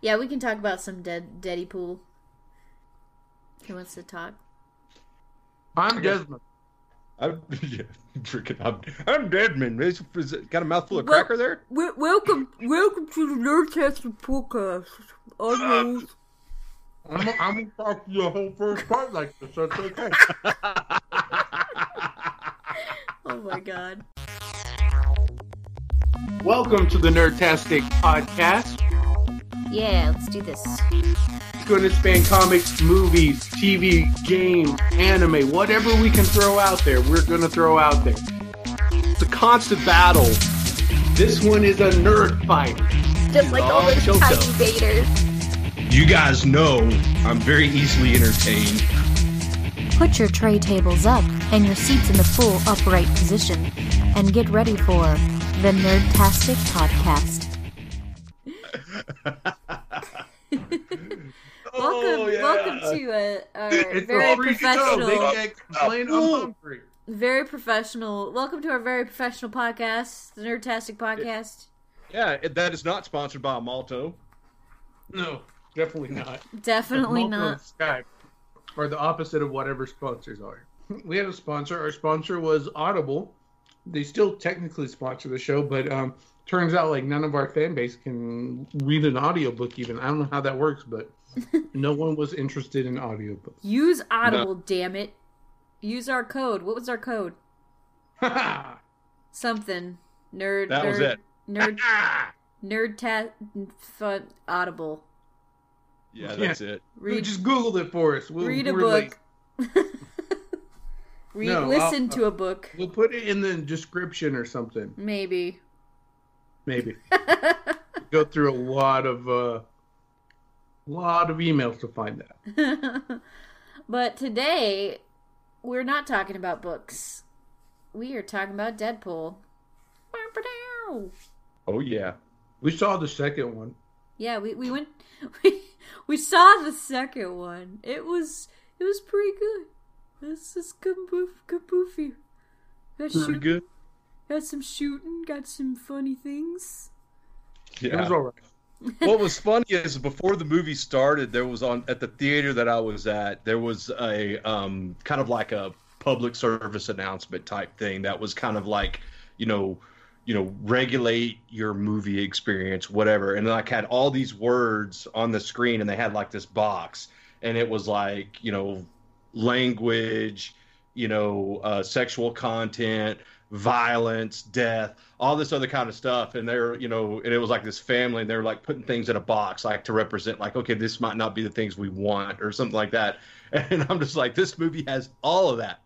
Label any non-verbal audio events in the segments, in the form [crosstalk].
Yeah, we can talk about some dead Deadpool. Who wants to talk? I'm Desmond. I'm, [laughs] yeah, freaking, I'm, I'm Deadman. Is, is it got a mouthful of Well- cracker there? W- welcome, welcome to the Nerdtastic podcast. I'm Rose. I'm, I'm gonna talk to the whole first part like this. So it's okay. [laughs] Oh my god. Welcome to the Nerdtastic podcast. Yeah, let's do this. It's going to span comics, movies, TV, games, anime, whatever we can throw out there. We're going to throw out there. It's a constant battle. This one is a nerd fight. Just like all Oh, those Choco. tiny Vaders. You guys know I'm very easily entertained. Put your tray tables up and your seats in the full upright position and get ready for the Nerdtastic Podcast. [laughs] [laughs] Welcome, Oh, yeah. welcome to a, our It's very a professional, They can't complain. I'm hungry. very professional. Welcome to our very professional podcast, the Nerdtastic podcast. Yeah, it- that is not sponsored by Malto. No, definitely not. Definitely Malto not. and Skype are the opposite of whatever sponsors are. We had a sponsor. Our sponsor was Audible. They still technically sponsor the show, but um, turns out like none of our fan base can read an audiobook even. I don't know how that works, but [laughs] no one was interested in audiobooks. Use Audible, damn it. Use our code. What was our code? [laughs] Something. Nerd. That nerd, was it. Nerd. [laughs] Nerd. Ta- fun. Audible. Yeah, that's it. Read. Just Googled it for us. We'll, read a book. like- Read. No, listen I'll- to a book. we'll put it in the description or something. Maybe. Maybe [laughs] go through a lot of uh, lot of emails to find that. [laughs] but today, we're not talking about books. We are talking about Deadpool. Oh yeah. We saw the second one. Yeah, we, we went [laughs] we, we saw the second one. It was it was pretty good. This is kaboof kaboofy. Got, Pretty good. Got some shooting, got some funny things. It Yeah. was all right. [laughs] what was funny is before the movie started, there was on at the theater that I was at, there was a um, kind of like a public service announcement type thing that was kind of like, you know, you know, regulate your movie experience, whatever. And like had all these words on the screen, and they had like this box, and it was like, you know, language, you know, uh, sexual content, violence, death, all this other kind of stuff. And they're, you know, and it was like this family, and they were like putting things in a box, like to represent, like, okay, this might not be the things we want, or something like that. [laughs] And I'm just like, this movie has all of that.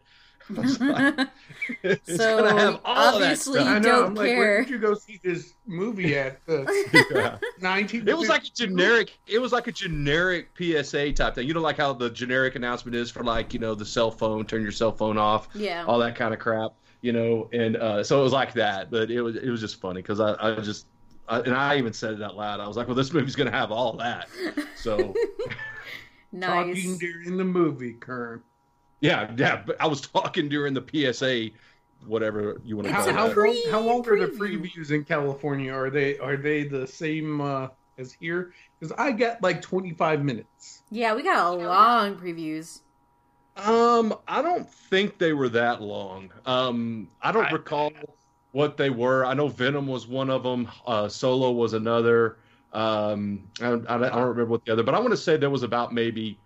[laughs] I like, [laughs] it's So, gonna have all obviously- of You I know. don't I'm like, where did you go see this movie at? The that stuff. 19. It was like a generic. It was like a generic PSA type thing. You know, like how the generic announcement is for like you know the cell phone, turn your cell phone off, Yeah. all that kind of crap. You know, and uh, so it was like that. But it was it was just funny because I, I just I, and I even said it out loud. I was like, well, this movie's gonna have all that. So [laughs] nice. talking during the movie, Kern. yeah, yeah. But I was talking during the PSA, whatever you want to call it. Pre- long, how long are the previews in California? Are they are they the same uh, as here? Because I got like 25 minutes. Yeah, we got a long previews. Um, I don't think they were that long. Um, I don't I- recall what they were. I know Venom was one of them. Uh, Solo was another. Um, I, don't- I, I don't remember what the other, but I want to say there was about maybe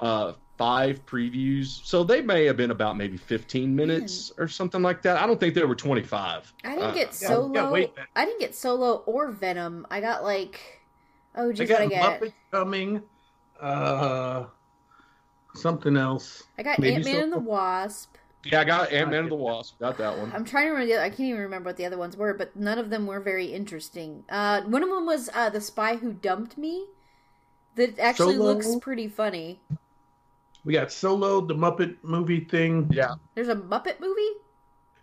uh, five previews. So they may have been about maybe 15 minutes or something like that. I don't think they were 25. I didn't Uh, get yeah, solo. yeah, wait. I didn't get solo or Venom. I got like, oh, I just got what I get. Muppet coming. Uh, something else. I got Ant Man and the Wasp. Yeah, I got Ant Man and the Wasp. Got that one. I'm trying to remember the other, I can't even remember what the other ones were, but none of them were very interesting. Uh, one of them was uh, the Spy Who Dumped Me. That actually Solo? looks pretty funny. We got Solo, the Muppet movie thing. Yeah, There's a Muppet movie.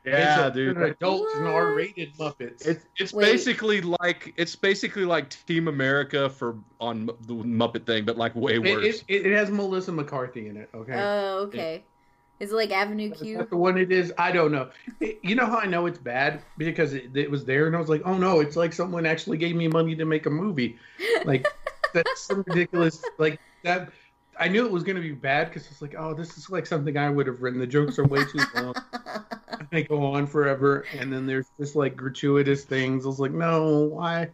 Yeah, it's a, dude. An adult and What? R-rated Muppets. It's it's Wait. basically like it's basically like Team America for on the Muppet thing, but like way It, worse. it, it has Melissa McCarthy in it. Okay. Oh, okay. Is it like Avenue Q? that the one it is? I don't know. It- you know how I know it's bad because it, it was there, and I was like, "Oh no, it's like someone actually gave me money to make a movie." Like [laughs] that's some ridiculous like that. I knew it was going to be bad because it's like, oh, this is like something I would have written. The jokes are way too long. [laughs] they go on forever, and then there's just like gratuitous things. I was like, no, why?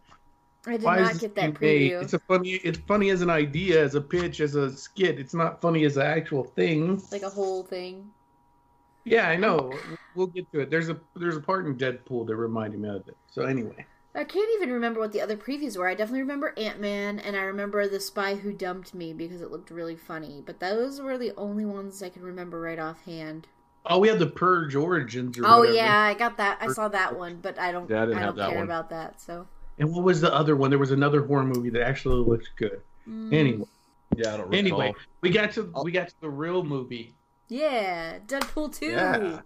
I did Why not get that made? preview. It's a funny. It's funny as an idea, as a pitch, as a skit. It's not funny as an actual thing. like a whole thing. Yeah, I know. We'll get to it. There's a there's a part in Deadpool that reminded me of it. So anyway, I can't even remember what the other previews were. I definitely remember Ant Man, and I remember The Spy Who Dumped Me because it looked really funny. But those were the only ones I can remember right offhand. oh, we had the Purge Origins. Or Oh whatever. yeah, I got that. I saw that one, but I don't. Yeah, I didn't I don't that care one. about that. So And what was the other one? There was another horror movie that actually looked good. Mm, Anyway, Yeah, I don't recall. anyway, we got to we got to the real movie. yeah, Deadpool two. Yeah.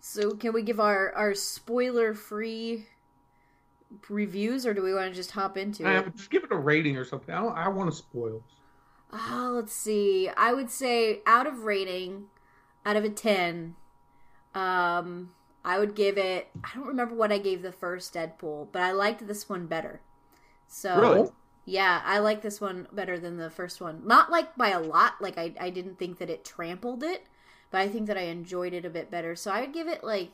So can we give our our spoiler free reviews, or do we want to just hop into Uh, it? just give it a rating or something. I don't, I want to spoil. Oh, let's see. I would say out of rating, out of a ten, um, I would give it. I don't remember what I gave the first Deadpool, but I liked this one better. So Really? yeah, I like this one better than the first one. Not like by a lot. Like I, I didn't think that it trampled it, but I think that I enjoyed it a bit better. So I would give it like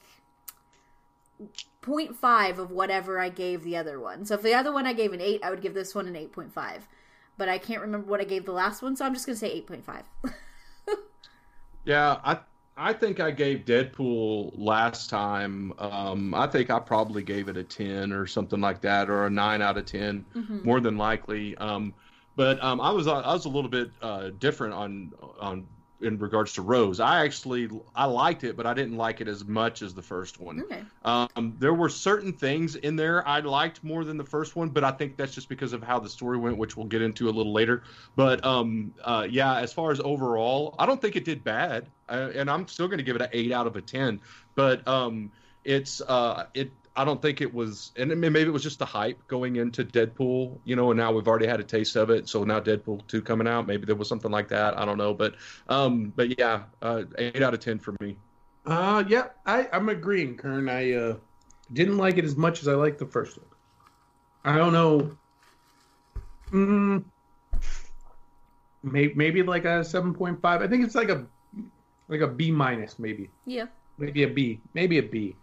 0.5 of whatever I gave the other one. So if the other one I gave an 8, I would give this one an 8.5. But I can't remember what I gave the last one, so I'm just going to say 8.5. [laughs] Yeah, I I think I gave Deadpool last time. Um, I think I probably gave it a ten or something like that, or a nine out of 10 Mhm. more than likely. Um, but um, I was I was a little bit uh, different on on in regards to Rose. I actually I liked it, but I didn't like it as much as the first one. Okay. Um, there were certain things in there I liked more than the first one, but I think that's just because of how the story went, which we'll get into a little later. But um, uh, yeah, as far as overall, I don't think it did bad, uh, and I'm still going to give it an eight out of a ten. But um, it's uh, it. I don't think it was, and it- maybe it was just the hype going into Deadpool, you know, and now we've already had a taste of it. So now Deadpool two coming out, maybe there was something like that. I don't know, but um, but yeah, uh, eight out of ten for me. Uh, yeah, I, I'm agreeing, Kern. I uh, didn't like it as much as I liked the first one. I don't know. Mm, maybe, maybe like a seven point five. I think it's like a like a B minus, maybe Yeah, maybe a B, maybe a B.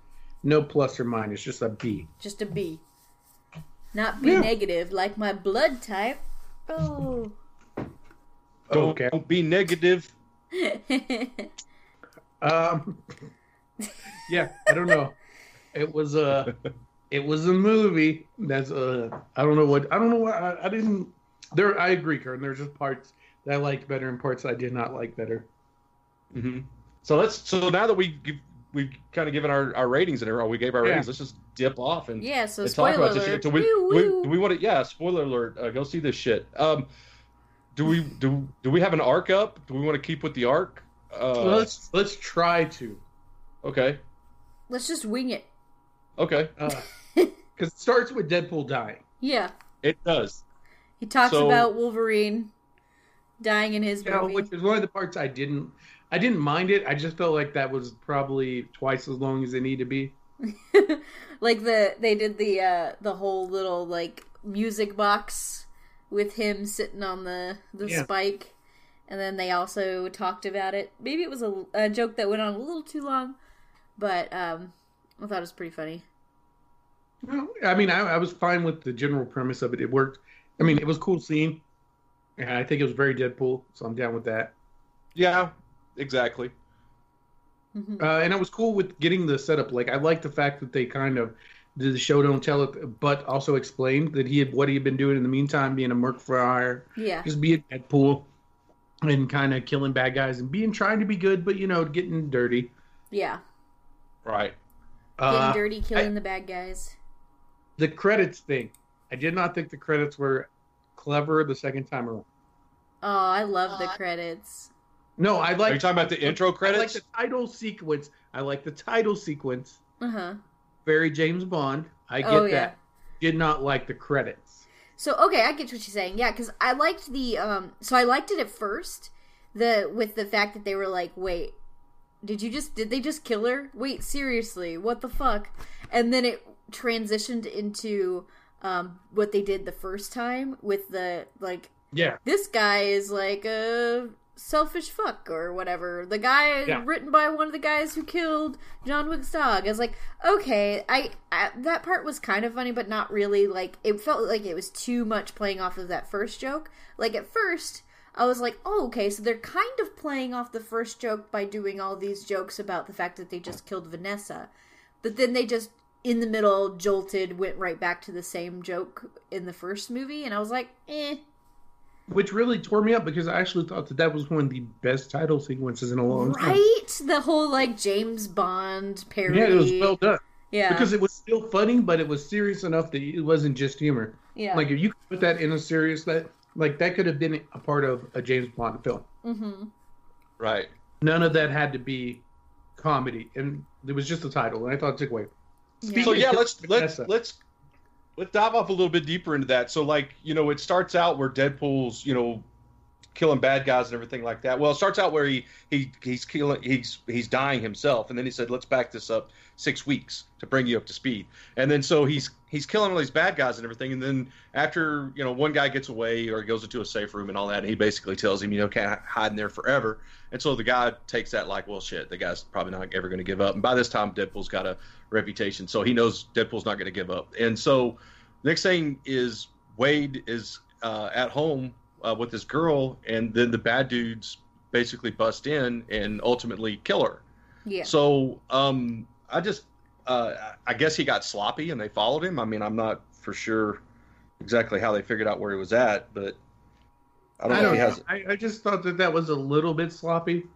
No plus or minus, just a B. just a B. Not B Yeah. negative, like my blood type. Oh. Don't, Okay. don't be negative. [laughs] Um, yeah, I don't know. It was a, it was a movie. That's a I don't know what I don't know what I, I didn't. There, I agree, Karen. There's just parts that I liked better and parts I did not like better. Mm-hmm. So let's. So now that we give, we've kind of given our, our ratings and everything, we gave our Yeah. ratings. Let's just dip off and, yeah, so and talk spoiler about this shit. Do we, we, do we want to? Yeah, spoiler alert. Uh, go see this shit. Um, do we do do we have an arc up? Do we want to keep with the arc? Uh, let's let's try to, okay. Let's just wing it. Okay. [laughs] because it starts with Deadpool dying. Yeah. It does. He talks So- about Wolverine dying in his You know, movie. which is one of the parts I didn't. I didn't mind it. I just felt like that was probably twice as long as it needed to be. [laughs] like the they did the uh the whole little like music box with him sitting on the the Yeah. spike and then they also talked about it maybe it was a, a joke that went on a little too long but um i thought it was pretty funny Well, I mean, I, I was fine with the general premise of it. It worked. I mean, it was a cool scene, and I think it was very Deadpool, so I'm down with that. Yeah. Exactly. Mhm. Uh, and I was cool with getting the setup. Like, I like the fact that they kind of did the show don't tell it, but also explained that he had what he had been doing in the meantime, being a merc for hire, yeah just being Deadpool, and kind of killing bad guys and being trying to be good, but you know, getting dirty. yeah Right. getting Uh, dirty killing the bad guys the credits thing. I did not think the credits were clever the second time around. oh i love the credits No, I Are you like talking about the intro credits? I like the title sequence. I like the title sequence. uh-huh Very James Bond. I get Oh, that. yeah. Did not like the credits. So okay, I get what you're saying. Yeah, because I liked the um. So I liked it at first, the with the fact that they were like, wait, did you just did they just kill her? Wait, seriously, what the fuck? And then it transitioned into um, what they did the first time with the like Yeah. this guy is like a selfish fuck or whatever. The guy Yeah. written by one of the guys who killed John Wick's dog. I was like, okay, I, I that part was kind of funny, but not really. Like it felt like it was too much playing off of that first joke. Like at first. I was like, oh, okay, so they're kind of playing off the first joke by doing all these jokes about the fact that they just killed Vanessa. But then they just, in the middle, jolted, went right back to the same joke in the first movie, and I was like, eh. Which really tore me up because I actually thought that that was one of the best title sequences in a long time. Right? The whole like James Bond parody. Yeah, it was well done. Yeah. Because it was still funny, but it was serious enough that it wasn't just humor. yeah. Like if you could put that in a serious that like that could have been a part of a James Bond film. mm-hmm. Right. None of that had to be comedy, and it was just a title, and I thought it took away. Yeah. So yeah, let's let's Vanessa. let's let's dive off a little bit deeper into that. So like you know, it starts out where Deadpool's you know killing bad guys and everything like that. Well, it starts out where he he he's killing he's he's dying himself, and then he said, "Let's back this up six weeks to bring you up to speed." And then so he's he's killing all these bad guys and everything, and then after you know one guy gets away or goes into a safe room and all that, and he basically tells him, you know, can't hide in there forever. And so the guy takes that like, well, shit, the guy's probably not ever going to give up. And by this time, Deadpool's got a reputation, so he knows Deadpool's not going to give up. And so next thing is Wade is uh, at home uh, with this girl, and then the bad dudes basically bust in and ultimately kill her. yeah. So um, I just, uh, I guess he got sloppy and they followed him. I mean, I'm not for sure exactly how they figured out where he was at, but I don't I know don't if he has. know. I, I just thought that that was a little bit sloppy,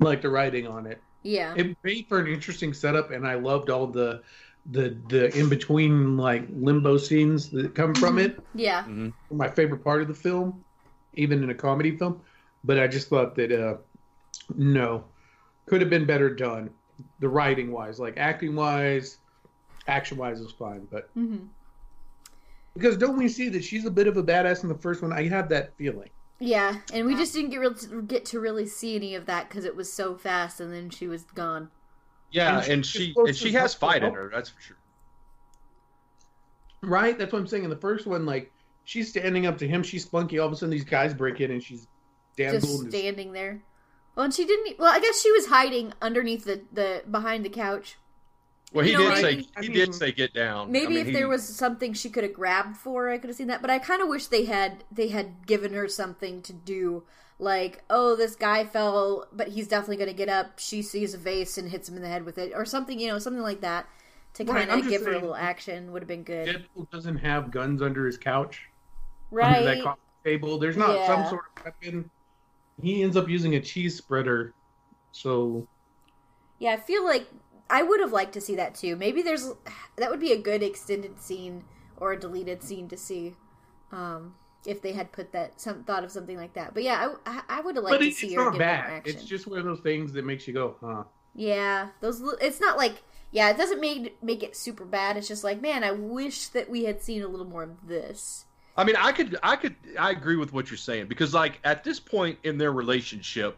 like the writing on it. yeah. It made for an interesting setup, and I loved all the the the in between like limbo scenes that come from it. yeah. My favorite part of the film, even in a comedy film. But I just thought that uh, no, could have been better done. The writing wise, like acting wise, action wise was fine, but Mm-hmm. because don't we see that she's a bit of a badass in the first one? I have that feeling. Yeah, and we just didn't get real get to really see any of that because it was so fast, and then she was gone. Yeah, And and she- she she's supposed and she has fight in her. her. That's for sure. Right? That's what I'm saying. In the first one, like she's standing up to him, she's spunky. All of a sudden, these guys break in, and she's damn just standing there. Well, and she didn't. Well, I guess she was hiding underneath the the behind the couch. Well, he You know, did maybe- say I he mean- did say get down. Maybe I mean, if he- there was something she could have grabbed for, I could have seen that. But I kind of wish they had they had given her something to do. Like, oh, this guy fell, but he's definitely going to get up. She sees a vase and hits him in the head with it, or something, you know, something like that, to kind of give her a little action would have been good, Deadpool doesn't have guns under his couch, under right? that coffee table. There's not some sort of weapon. He ends up using a cheese spreader. So Yeah, I feel like I would have liked to see that too. Maybe there's that would be a good extended scene or a deleted scene to see, um, if they had put that some thought of something like that. But yeah, I, I, I would have liked but to it, see it's her not get more bad. action. It's just one of those things that makes you go, huh? yeah, those it's not like yeah, it doesn't make make it super bad. It's just like man, I wish that we had seen a little more of this. I mean, I could, I could, I agree with what you're saying because, like, at this point in their relationship,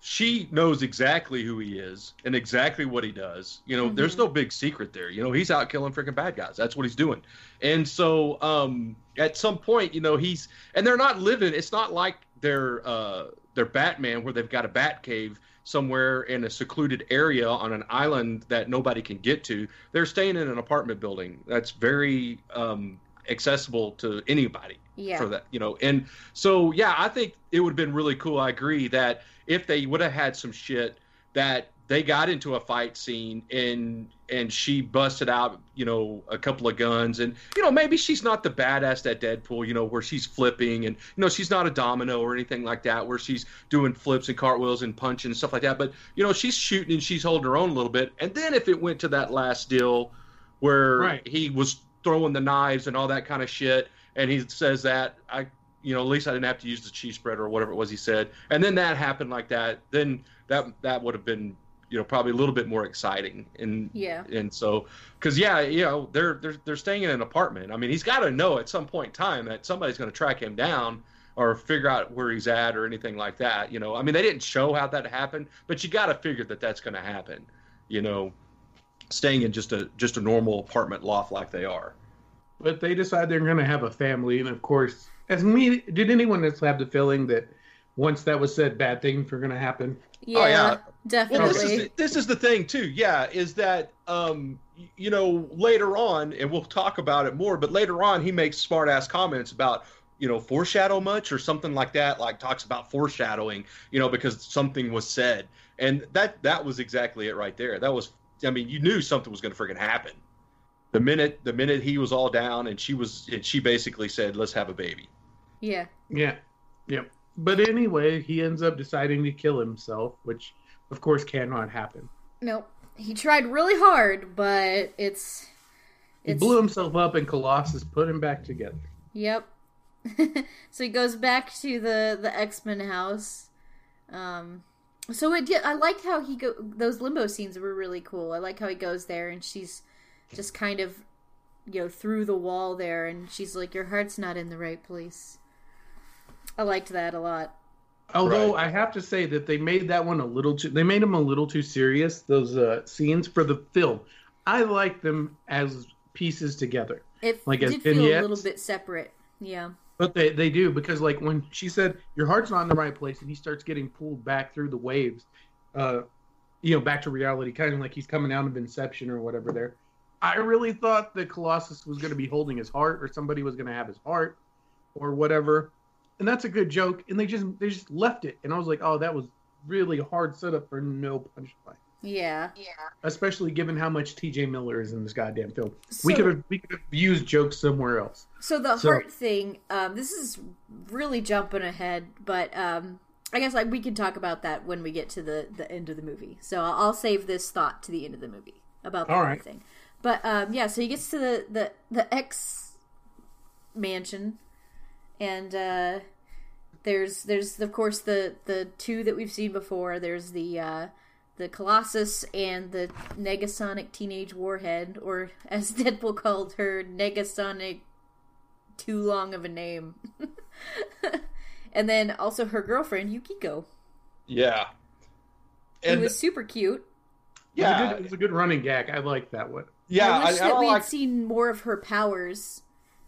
she knows exactly who he is and exactly what he does. You know, there's Mhm. no big secret there. You know, he's out killing freaking bad guys. That's what he's doing. And so, um, at some point, you know, he's and they're not living. It's not like they're uh, they're Batman where they've got a bat cave somewhere in a secluded area on an island that nobody can get to. They're staying in an apartment building that's very um, accessible to anybody Yeah, for that, you know. And so, yeah, I think it would have been really cool. I agree that if they would have had some shit that they got into a fight scene and and she busted out, you know, a couple of guns and you know maybe she's not the badass that Deadpool, you know, where she's flipping and you know she's not a domino or anything like that where she's doing flips and cartwheels and punching and stuff like that. But you know she's shooting and she's holding her own a little bit. And then if it went to that last deal where Right. he was throwing the knives and all that kind of shit, and he says that I, you know, at least I didn't have to use the cheese spreader or whatever it was he said, and then that happened like that, then that that would have been, you know, probably a little bit more exciting, and yeah, and so because yeah, you know, they're they're they're staying in an apartment. I mean, he's got to know at some point in time that somebody's going to track him down. Or figure out where he's at, or anything like that. You know, I mean, they didn't show how that happened, but you got to figure that that's going to happen. You know, staying in just a just a normal apartment loft like they are. but they decide they're going to have a family, and of course, as me, did anyone else have the feeling that once that was said, bad things were going to happen? Yeah, Oh, yeah. Definitely. Well, this is this is the thing too. Yeah, is that um you know later on, and we'll talk about it more. But later on, he makes smart ass comments about you know foreshadow much or something like that. Like talks about foreshadowing, you know, because something was said, and that that was exactly it right there. That was, I mean, you knew something was going to freaking happen. The minute the minute he was all down, and she was, and she basically said, "Let's have a baby." yeah. Yeah, yep. But anyway, he ends up deciding to kill himself, which of course cannot happen. Nope. He tried really hard, but it's He blew himself up, and Colossus put him back together. Yep. [laughs] so he goes back to the the X Men house. Um, so it did, I liked how he go. Those limbo scenes were really cool. I like how he goes there and she's just kind of, you know, through the wall there, and she's like, "Your heart's not in the right place." I liked that a lot. Although Right. I have to say that they made that one a little too. They made them a little too serious. Those uh, scenes for the film, I like them as pieces together. It Like as did feel a little bit separate. Yeah. But they, they do because like when she said your heart's not in the right place and he starts getting pulled back through the waves, uh, you know, back to reality, kind of like he's coming out of Inception or whatever. There, I really thought that Colossus was going to be holding his heart or somebody was going to have his heart or whatever, and that's a good joke. And they just they just left it, and I was like, oh, that was really hard setup for no punchline. Yeah. Yeah. Especially given how much T.J. Miller is in this goddamn film, we could have we could have used jokes somewhere else. So the So- heart thing, um, this is really jumping ahead, but um, I guess like we can talk about that when we get to the the end of the movie. So I'll, I'll save this thought to the end of the movie about the heart right. thing. But um, yeah, so he gets to the the the X mansion, and uh, there's there's of course the the two that we've seen before. There's the uh, the Colossus and the Negasonic Teenage Warhead, or [laughs] as Deadpool called her, Negasonic. Too long of a name. [laughs] and then also her girlfriend Yukiko, Yeah, who and was super cute. It was a yeah, good, it was a good running gag. I like that one. yeah. I wish that don't we like- had seen more of her powers.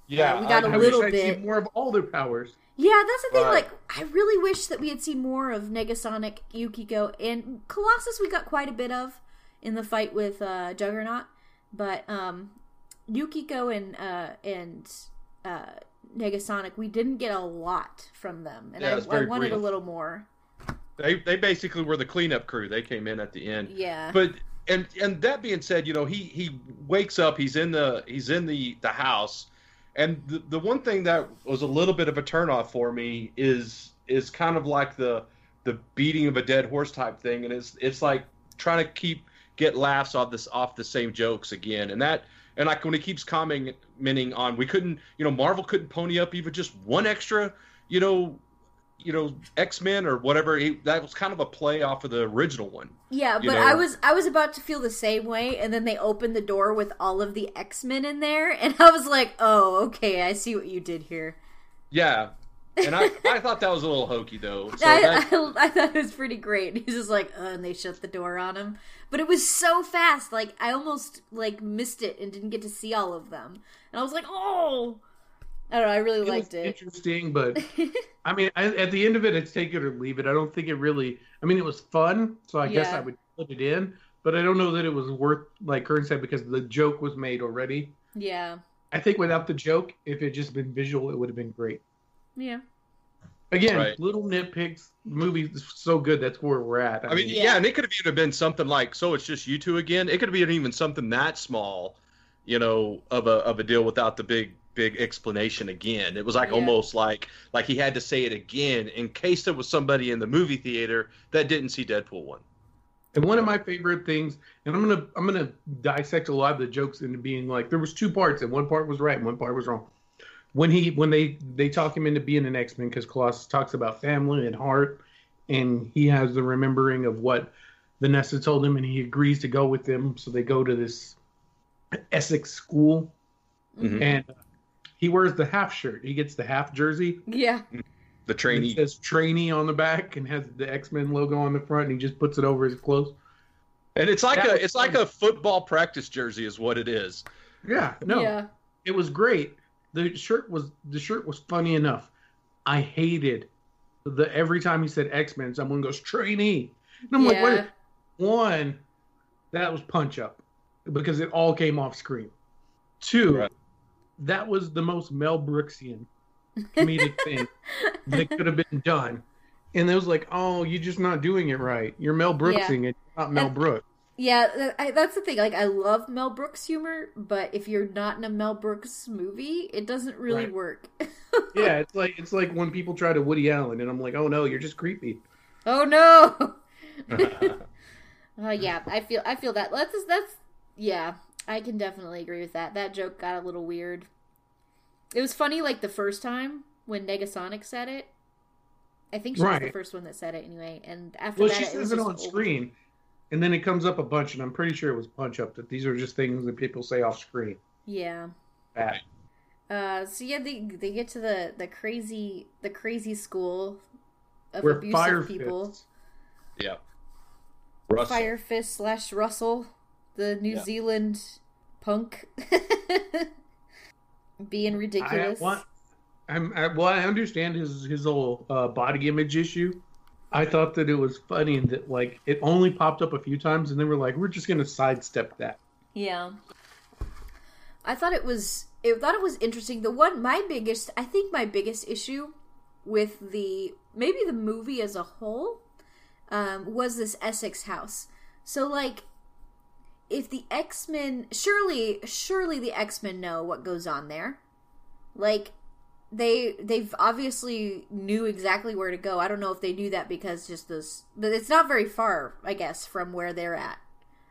Yeah, we got I- a little bit. more of all their powers. Yeah, that's the thing. Like, I really wish that we had seen more of Negasonic, Yukiko, and Colossus. We got quite a bit of in the fight with uh, Juggernaut, but um, Yukiko and uh, and uh, Negasonic, we didn't get a lot from them, and Yeah, I, I wanted a little more. They they basically were the cleanup crew. They came in at the end. Yeah, But and and that being said, you know, he he wakes up, he's in the he's in the the house. And the, the one thing that was a little bit of a turnoff for me is is kind of like the the beating of a dead horse type thing and it's it's like trying to keep get laughs off this off the same jokes again. And that and like when he keeps commenting on we couldn't you know Marvel couldn't pony up even just one extra, you know, you know, X Men or whatever. He, that was kind of a play off of the original one. yeah, but know- I was I was about to feel the same way, and then they opened the door with all of the X Men in there, [laughs] and I was like, "Oh, okay, I see what you did here." Yeah, and I, [laughs] I thought that was a little hokey though. So I, that, I, [laughs] I thought it was pretty great. He's just like, uh, and they shut the door on him. But it was so fast, like I almost like missed it and didn't get to see all of them. And I was like, oh, I don't know. I really It liked was it. interesting, but [laughs] I mean, I, at the end of it, it's take it or leave it. I don't think it really. I mean, it was fun, so I guess I would put it in. But I don't know that it was worth, like Kern said, because the joke was made already. Yeah, I think without the joke, if it just been visual, it would have been great. yeah, Again, Right. little nitpicks. The movie's so good. That's where we're at. I mean, Yeah. yeah. and it could have even been something like, so it's just you two again. It could have been even something that small, you know, of a of a deal without the big big explanation again. It was like Yeah. almost like like he had to say it again in case there was somebody in the movie theater that didn't see Deadpool one. And one of my favorite things, and I'm gonna I'm gonna dissect a lot of the jokes into being like there was two parts, and one part was right, and one part was wrong. When he when they they talk him into being an X Men because Colossus talks about family and heart, and he has the remembering of what Vanessa told him, and he agrees to go with them. So they go to this Essex school, Mhm. and he wears the half shirt. He gets the half jersey. yeah, The and trainee. It says trainee on the back and has the X Men logo on the front, and he just puts it over his clothes. And it's like That a was it's like a football practice jersey is what it is. Yeah, no, yeah, it was great. The shirt was the shirt was funny enough. I hated the every time he said X Men, someone goes trainee, and I'm like, Yeah. what? One, that was punch up because it all came off screen. Two, Right. That was the most Mel Brooksian [laughs] comedic thing that could have been done. And it was like, oh, you're just not doing it right. You're Mel Brooksing it, not Mel And- Brooks. Yeah, I, that's the thing. Like, I love Mel Brooks humor, but if you're not in a Mel Brooks movie, it doesn't really Right. work. [laughs] Yeah, it's like it's like when people try to Woody Allen, and I'm like, oh no, you're just creepy. oh no. [laughs] Oh yeah, I feel I feel that. That's that's yeah. I can definitely agree with that. That joke got a little weird. It was funny like the first time when Negasonic said it. I think she was the first one that said it anyway. And after Well, that, she it was says it just on old- screen, and then it comes up a bunch, and I'm pretty sure it was punch up that these are just things that people say off screen. Yeah. Bad. Uh, so yeah, they they get to the the crazy the crazy school of Where abusive fire people. fits. yeah. Russell. Fire Fist slash Russell, the New Yeah. Zealand punk, [laughs] being I ridiculous. want. I'm I, well. I understand his his whole uh, body image issue. I thought that it was funny that like it only popped up a few times, and they were like, "We're just gonna sidestep that." Yeah. I thought it was I thought it was interesting. The one my biggest I think my biggest issue with the maybe the movie as a whole um, was this Essex house. So like if the X-Men surely surely the X-Men know what goes on there. Like they they've obviously knew exactly where to go. I don't know if they knew that because just this but it's not very far, I guess, from where they're at.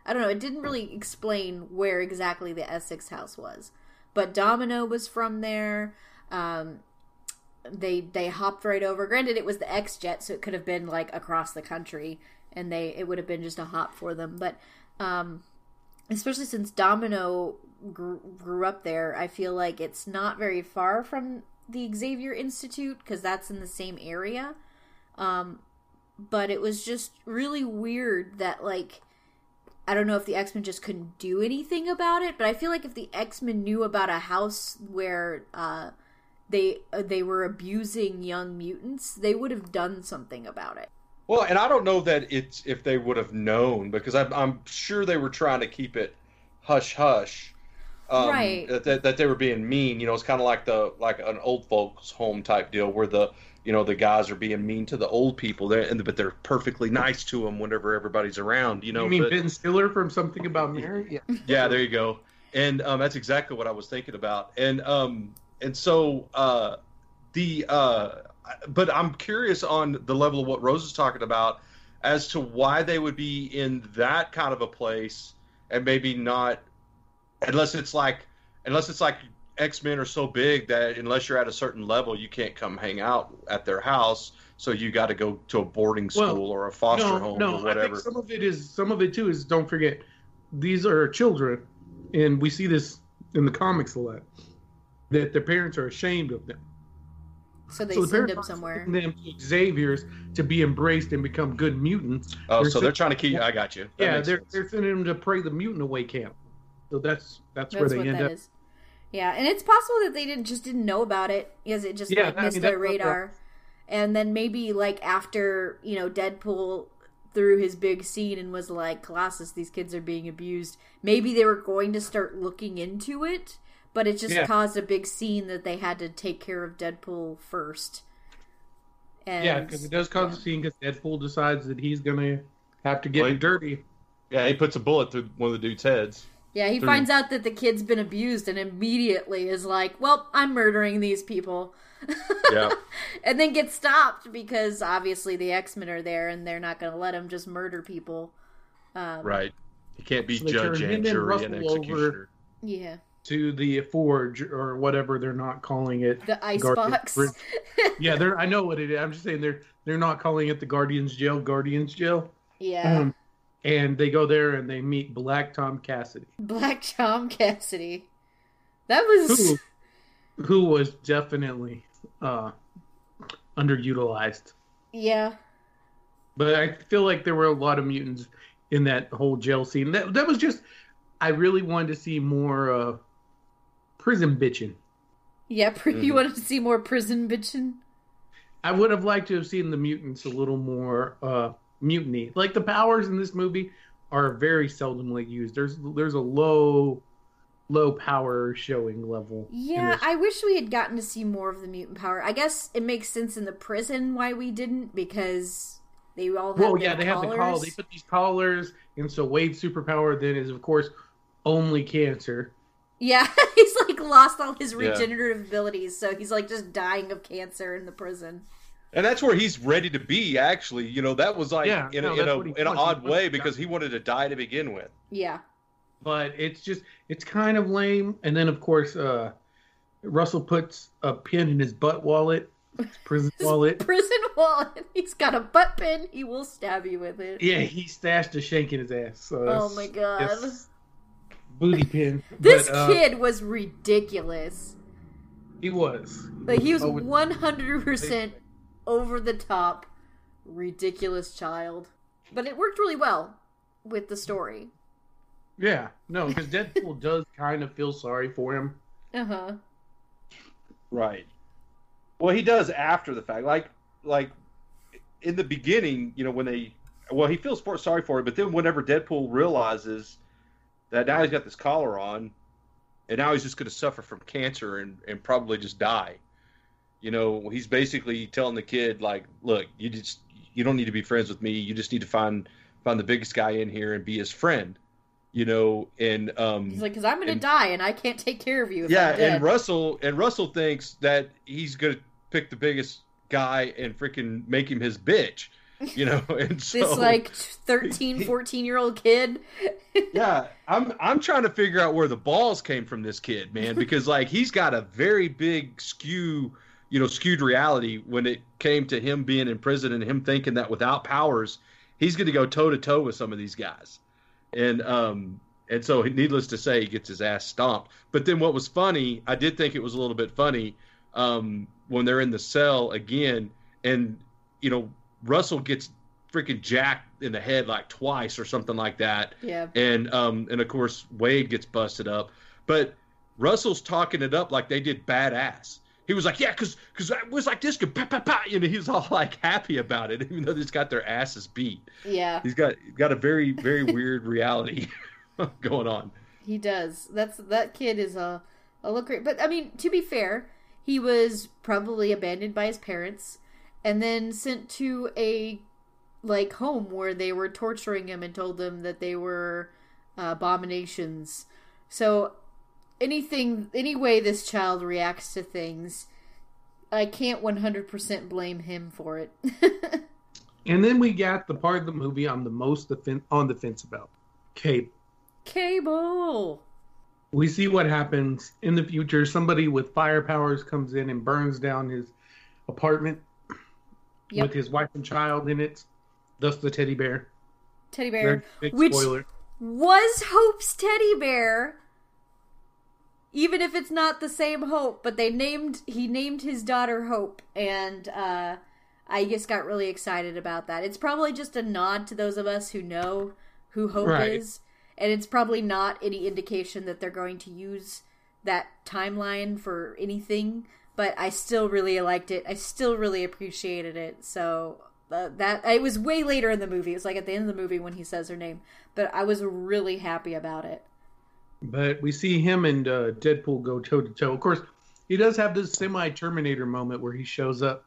I don't know. It didn't really explain where exactly the Essex house was, but Domino was from there. Um, they they hopped right over. Granted, it was the X jet, so it could have been like across the country, and they it would have been just a hop for them. But um, especially since Domino grew, grew up there, I feel like it's not very far from the Xavier Institute because that's in the same area. Um, but it was just really weird that like I don't know if the X Men just couldn't do anything about it, but I feel like if the X Men knew about a house where uh, they uh, they were abusing young mutants, they would have done something about it. Well, and I don't know that it's if they would have known because I'm, I'm sure they were trying to keep it hush hush. Um, Right. That, that they were being mean. You know, it's kind of like the like an old folks home type deal where the you know the guys are being mean to the old people there, and but they're perfectly nice to them whenever everybody's around. You know. you mean but- Ben Stiller from Something About Mary? Yeah. [laughs] yeah, there you go. And um, that's exactly what I was thinking about. And um, and so uh, the uh, but I'm curious on the level of what Rose is talking about as to why they would be in that kind of a place and maybe not unless it's like unless it's like X Men are so big that unless you're at a certain level you can't come hang out at their house. So you got to go to a boarding school Well, or a foster no, home no. or I think whatever. some of it is some of it too is don't forget these are children, and we see this in the comics a lot that their parents are ashamed of them. So they so the send parents him somewhere. sending them to Xavier's to be embraced and become good mutants. Oh, They're so they're trying to keep. I got you. That yeah, they're sense. they're sending them to pray the mutant away camp. So that's that's, where they what end that up. is. Yeah, and it's possible that they didn't just didn't know about it because it just Yeah, like I missed mean, their radar. And then maybe like after you know Deadpool threw his big scene and was like, "Colossus, these kids are being abused." Maybe they were going to start looking into it, but it just Yeah. caused a big scene that they had to take care of Deadpool first. And, Yeah, because it does cause a scene because Deadpool decides that he's gonna have to get Wait. dirty. Yeah, he puts a bullet through one of the dude's heads. Yeah, he Through- finds out that the kid's been abused and immediately is like, "Well, I'm murdering these people." [laughs] Yeah. and then gets stopped because obviously the X-Men are there and they're not going to let him just murder people. Um, Right. He can't be So judge turn him and and jury and Russell over. executioner. Yeah. To the forge or whatever they're not calling it. The ice Guardian box. [laughs] Yeah, they're. I know what it is. I'm just saying they're they're not calling it the Guardians Jail. Guardians Jail. yeah. Um, and they go there and they meet Black Tom Cassidy, Black Tom Cassidy. That was who who was definitely uh, underutilized. yeah. But I feel like there were a lot of mutants in that whole jail scene. That that was just. I really wanted to see more uh, prison bitching. Yeah, [laughs] pr- you wanted to see more prison bitching? I would have liked to have seen the mutants a little more uh, mutiny. Like the powers in this movie are very seldomly used. There's there's a low low power showing level. Yeah. I wish we had gotten to see more of the mutant power. I guess it makes sense in the prison why we didn't because they all have well, their yeah, they have the call. collars. They put these collars, and so Wade's superpower then is of course only cancer. Yeah, [laughs] he's like lost all his Yeah. regenerative abilities, so he's like just dying of cancer in the prison. And that's where he's ready to be. Actually, you know, that was like Yeah, in, no, a, in, a, in an odd way because he wanted to die to begin with. Yeah. but it's just it's kind of lame. And then of course, uh, Russell puts a pin in his butt wallet, his [laughs] prison wallet. Prison wallet. [laughs] He's got a butt pin. He will stab you with it. Yeah, he stashed a shank in his ass. So Oh my god. That's booty pin. This But, uh, kid was ridiculous. he was. Like he was Oh, one hundred percent over the top, ridiculous child. But it worked really well with the story. Yeah, no, because Deadpool [laughs] does kind of feel sorry for him. Uh huh. Right. Well, he does after the fact. Like, like in the beginning, you know, when they, well, he feels for, sorry for it, but then whenever Deadpool realizes that now he's got this collar on, and now he's just going to suffer from cancer and, and probably just die. You know, he's basically telling the kid, like, look, you just you don't need to be friends with me. You just need to find find the biggest guy in here and be his friend. You know, and um, He's like, because I'm gonna die and I can't take care of you. If yeah, and Russell and Russell thinks that he's gonna pick the biggest guy and freaking make him his bitch, you know. [laughs] And so this like [laughs] 13, 14 year old kid. [laughs] yeah, I'm I'm trying to figure out where the balls came from this kid, man, because like he's got a very big skew, you know, skewed reality when it came to him being in prison and him thinking that without powers, he's going to go toe to toe with some of these guys, and um and so needless to say, he gets his ass stomped. But then what was funny, I did think it was a little bit funny um when they're in the cell again, and you know Russell gets freaking jacked in the head like twice or something like that Yeah. and um and of course Wade gets busted up, but Russell's talking it up like they did badass. He was like, yeah, because because it was like this, could pa, pa, pa, you know, he was all like happy about it, [laughs] even though just got their asses beat. Yeah. He's got got a very very weird [laughs] reality [laughs] going on. He does. That's that kid is a a look great. But I mean, to be fair, he was probably abandoned by his parents and then sent to a like home where they were torturing him and told them that they were uh, abominations. So anything any way this child reacts to things, I can't 100% blame him for it. [laughs] And then we got the part of the movie I'm the most defen- on the fence about. Cable. Cable. We see what happens in the future. Somebody with fire powers comes in and burns down his apartment Yep. with his wife and child in it. Thus the teddy bear. Teddy bear. big Which spoiler. was Hope's teddy bear. Even if it's not the same Hope, but they named he named his daughter Hope, and uh, I just got really excited about that. It's probably just a nod to those of us who know who Hope Right. is, and it's probably not any indication that they're going to use that timeline for anything. But I still really liked it. I still really appreciated it. So uh, that it was way later in the movie. It was like at the end of the movie when he says her name. But I was really happy about it. But we see him and uh, Deadpool go toe to toe. Of course, he does have this semi Terminator moment where he shows up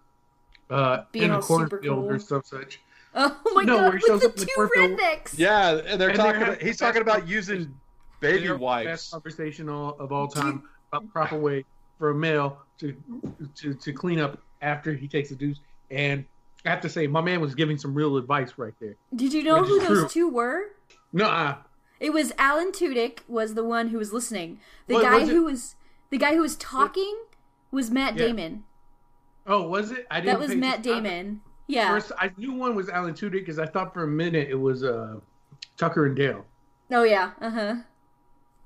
uh, in a cornfield cool. or some such. Oh my No, god, where he with shows the up in the two cornfield. rednecks. Yeah, and they're And talking. they're About, he's talking about using baby wipes. Best conversation all, of all time about proper way for a male to to to clean up after he takes a deuce. And I have to say, my man was giving some real advice right there. Did you know who those true. two were? No, uh, It was Alan Tudyk was the one who was listening. The What- guy was who was the guy who was talking was Matt Yeah. Damon. oh, was it? I didn't. That was Matt. Damon. Yeah. First, I knew one was Alan Tudyk because I thought for a minute it was uh, Tucker and Dale, Oh yeah. Uh huh.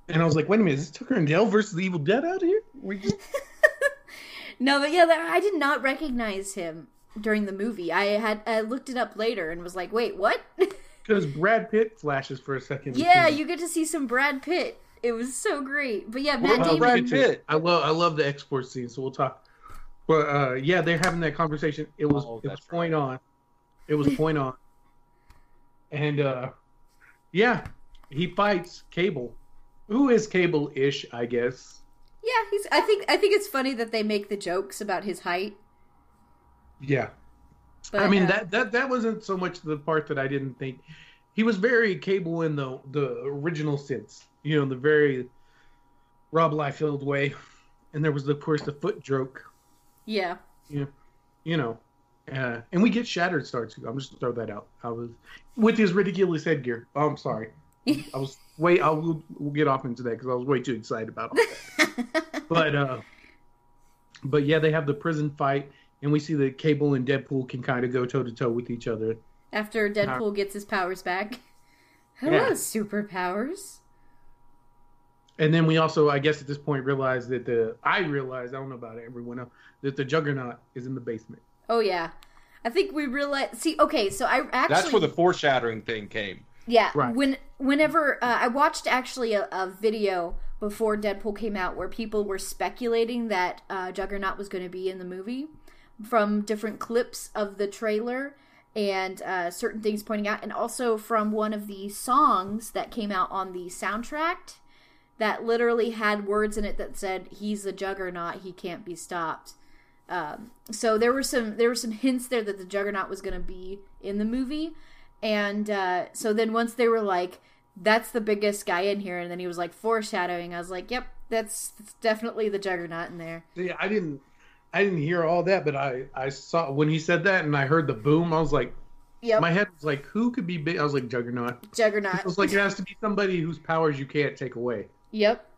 And I was like, wait a minute, is this Tucker and Dale versus the Evil Dead out here? We just- [laughs] No, but yeah, I did not recognize him during the movie. I had I looked it up later and was like, wait, what? [laughs] Because Brad Pitt flashes for a second. yeah, you get to see some Brad Pitt It was so great. But yeah, Matt about Damon. Brad Pitt? I love I love the X-Force scene, so we'll talk. But uh, yeah, they're having that conversation. It was Oh, it was that's point on. It was point on. And uh, yeah, he fights Cable, who is Cable-ish, I guess. Yeah, he's. I think. I think it's funny that they make the jokes about his height. Yeah, But, I mean uh, that that that wasn't so much the part that I didn't think. He was very Cable in the the original sense, you know, the very Rob Liefeld way. And there was of course the foot joke. Yeah. Yeah. You know, uh, and we get Shatterstar too. I'm just throw that out. I was with his ridiculous headgear. Oh, I'm sorry. I was way. I will we'll get off into that because I was way too excited about all that. [laughs] but uh, but yeah, they have the prison fight, and we see that Cable and Deadpool can kind of go toe to toe with each other. After Deadpool gets his powers back. Hello, Yeah. superpowers. And then we also, I guess, at this point, realize that the I realize I don't know about everyone else that the Juggernaut is in the basement. Oh yeah. I think we realize. See, okay, so I actually That's where the foreshadowing thing came. Yeah, Right. when whenever uh, I watched actually a, a video before Deadpool came out where people were speculating that uh, Juggernaut was going to be in the movie from different clips of the trailer and uh, certain things pointing out, and also from one of the songs that came out on the soundtrack that literally had words in it that said "He's the Juggernaut, he can't be stopped." Um, so there were some there were some hints there that the Juggernaut was going to be in the movie, and uh, so then once they were like, "That's the biggest guy in here," and then he was like foreshadowing, I was like, "Yep, that's, that's definitely the Juggernaut in there." See, I didn't, I didn't hear all that, but I, I saw when he said that, and I heard the boom. I was like, Yep, my head was like, who could be big? I was like, Juggernaut. Juggernaut. was like, it has to be somebody whose powers you can't take away. Yep,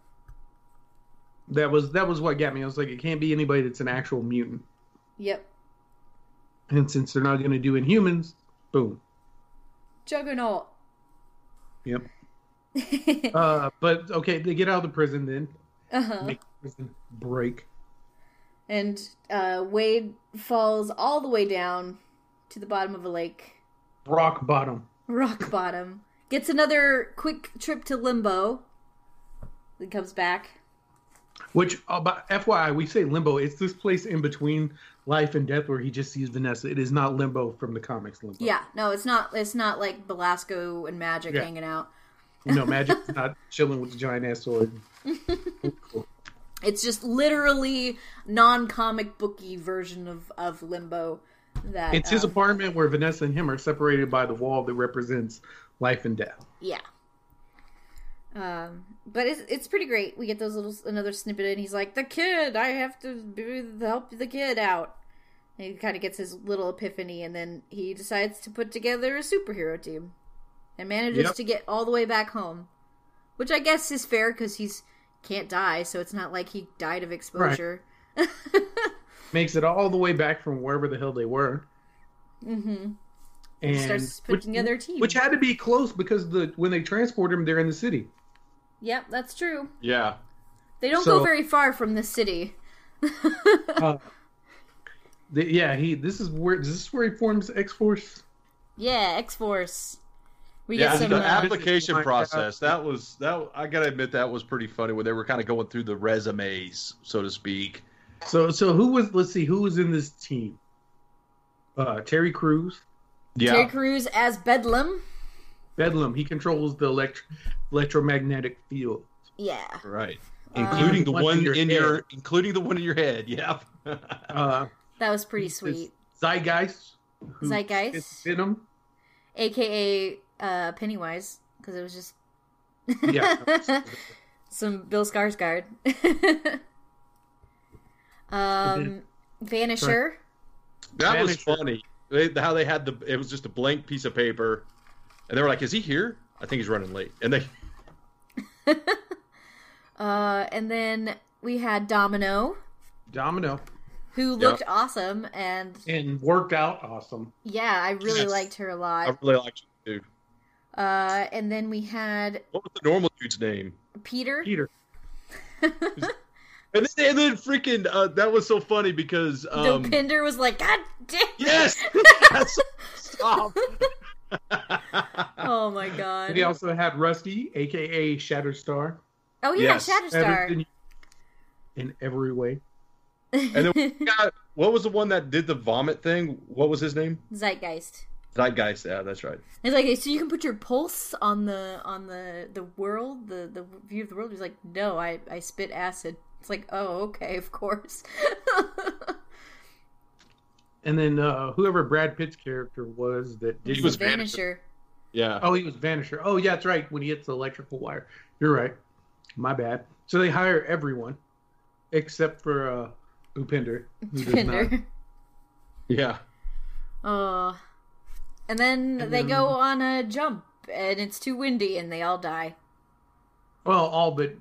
That was that was what got me. I was like, it can't be anybody that's an actual mutant. yep, And since they're not going to do Inhumans, boom. Juggernaut. Yep. [laughs] Uh, but okay, they get out of the prison then. uh-huh. Make prison break. And uh, Wade falls all the way down to the bottom of a lake. Rock bottom. rock [laughs] bottom. Gets another quick trip to limbo. Then comes back. Which, uh, but FYI, we say limbo. It's this place in between life and death where he just sees Vanessa. It is not limbo from the comics limbo. Yeah, no, it's not. It's not like Belasco and Magic Yeah. hanging out. No, [laughs] Magic's not chilling with the giant ass sword. Cool. [laughs] It's just literally non-comic booky version of of limbo. That It's his um, apartment where Vanessa and him are separated by the wall that represents life and death. Yeah. Um, but it's it's pretty great. We get those little another snippet, and he's like, "The kid, I have to be, help the kid out." And he kind of gets his little epiphany, and then he decides to put together a superhero team, and manages Yep. to get all the way back home, which I guess is fair because he's can't die, so it's not like he died of exposure. [laughs] Makes it all the way back from wherever the hell they were. mm-hmm. And Starts putting which, together a team. which had to be close because the when they transport him, they're in the city. Yep, that's true. Yeah. They don't So- go very far from the city. [laughs] Uh, the, yeah, he. This is where this is where he forms X Force. Yeah, X Force. We yeah, get some. the uh, application process that was that. I gotta admit that was pretty funny when they were kind of going through the resumes, so to speak. So so who was? Let's see, who was in this team? Uh, Terry Crews, Yeah, Terry Crews as Bedlam. Bedlam. He controls the elect- electromagnetic field. Yeah. right. Uh, Including the One one in your in head. your, including the one in your head. Yeah. Uh, [laughs] That was pretty sweet. Zeitgeist. who Zeitgeist? is Venom. AKA uh, Pennywise, because it was just Yeah. [laughs] [laughs] some Bill Skarsgård. um, Vanisher. That was funny. They, how they had the it was just a blank piece of paper, and they were like, "Is he here?" I think he's running late, and they [laughs] [laughs] Uh, and then we had Domino, Domino. who looked awesome, and And worked out awesome. yeah, I really Yes. liked her a I lot. I really liked you, dude. Uh, and then we had What was the normal dude's name? Peter. Peter. [laughs] And then, and then freaking uh, that was so funny because um, Dopinder was like, God damn. yes, That's- stop. [laughs] Oh my god. We also had Rusty, aka Shatterstar. Oh yeah, Yes. Shatterstar. in, in every way. And then we got, what was the one that did the vomit thing? What was his name? Zeitgeist. Zeitgeist. Yeah, that's right. It's like so you can put your pulse on the on the the world, the the view of the world. He's like, no, I I spit acid. It's like, oh, okay, of course. [laughs] And then uh, whoever Brad Pitt's character was that did He was The Vanisher. Yeah. Oh, he was Vanisher. Oh, yeah, that's right. When he hits the electrical wire. You're right. My bad. So they hire everyone except for uh, Upinder. Who does not. Pinder. [laughs] Yeah. Oh. And then And they then- go on a jump, and it's too windy, and they all die. Well, all but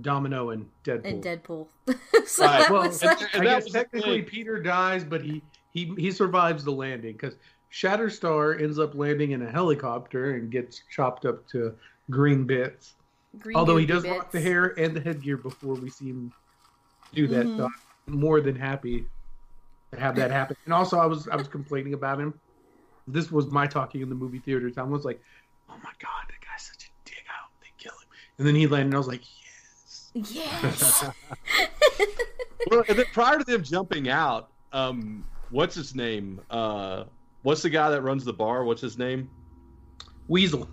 Domino and Deadpool. And Deadpool. [laughs] so Right. that well, was I, like, I And that guess was technically. Peter dies, but he he he survives the landing because Shatterstar ends up landing in a helicopter and gets chopped up to green bits. green Although he goopy does rock the hair and the headgear before we see him do that. Mhm. So I'm more than happy to have that happen. And also, I was I was complaining about him. This was my talking in the movie theater time. I was like, "Oh my god, that guy's such a dick! I hope they kill him." And then he landed, and I was like, "Yes." Yes. [laughs] well, and then prior to them jumping out, um, what's his name? Uh, what's the guy that runs the bar? What's his name? Weasel.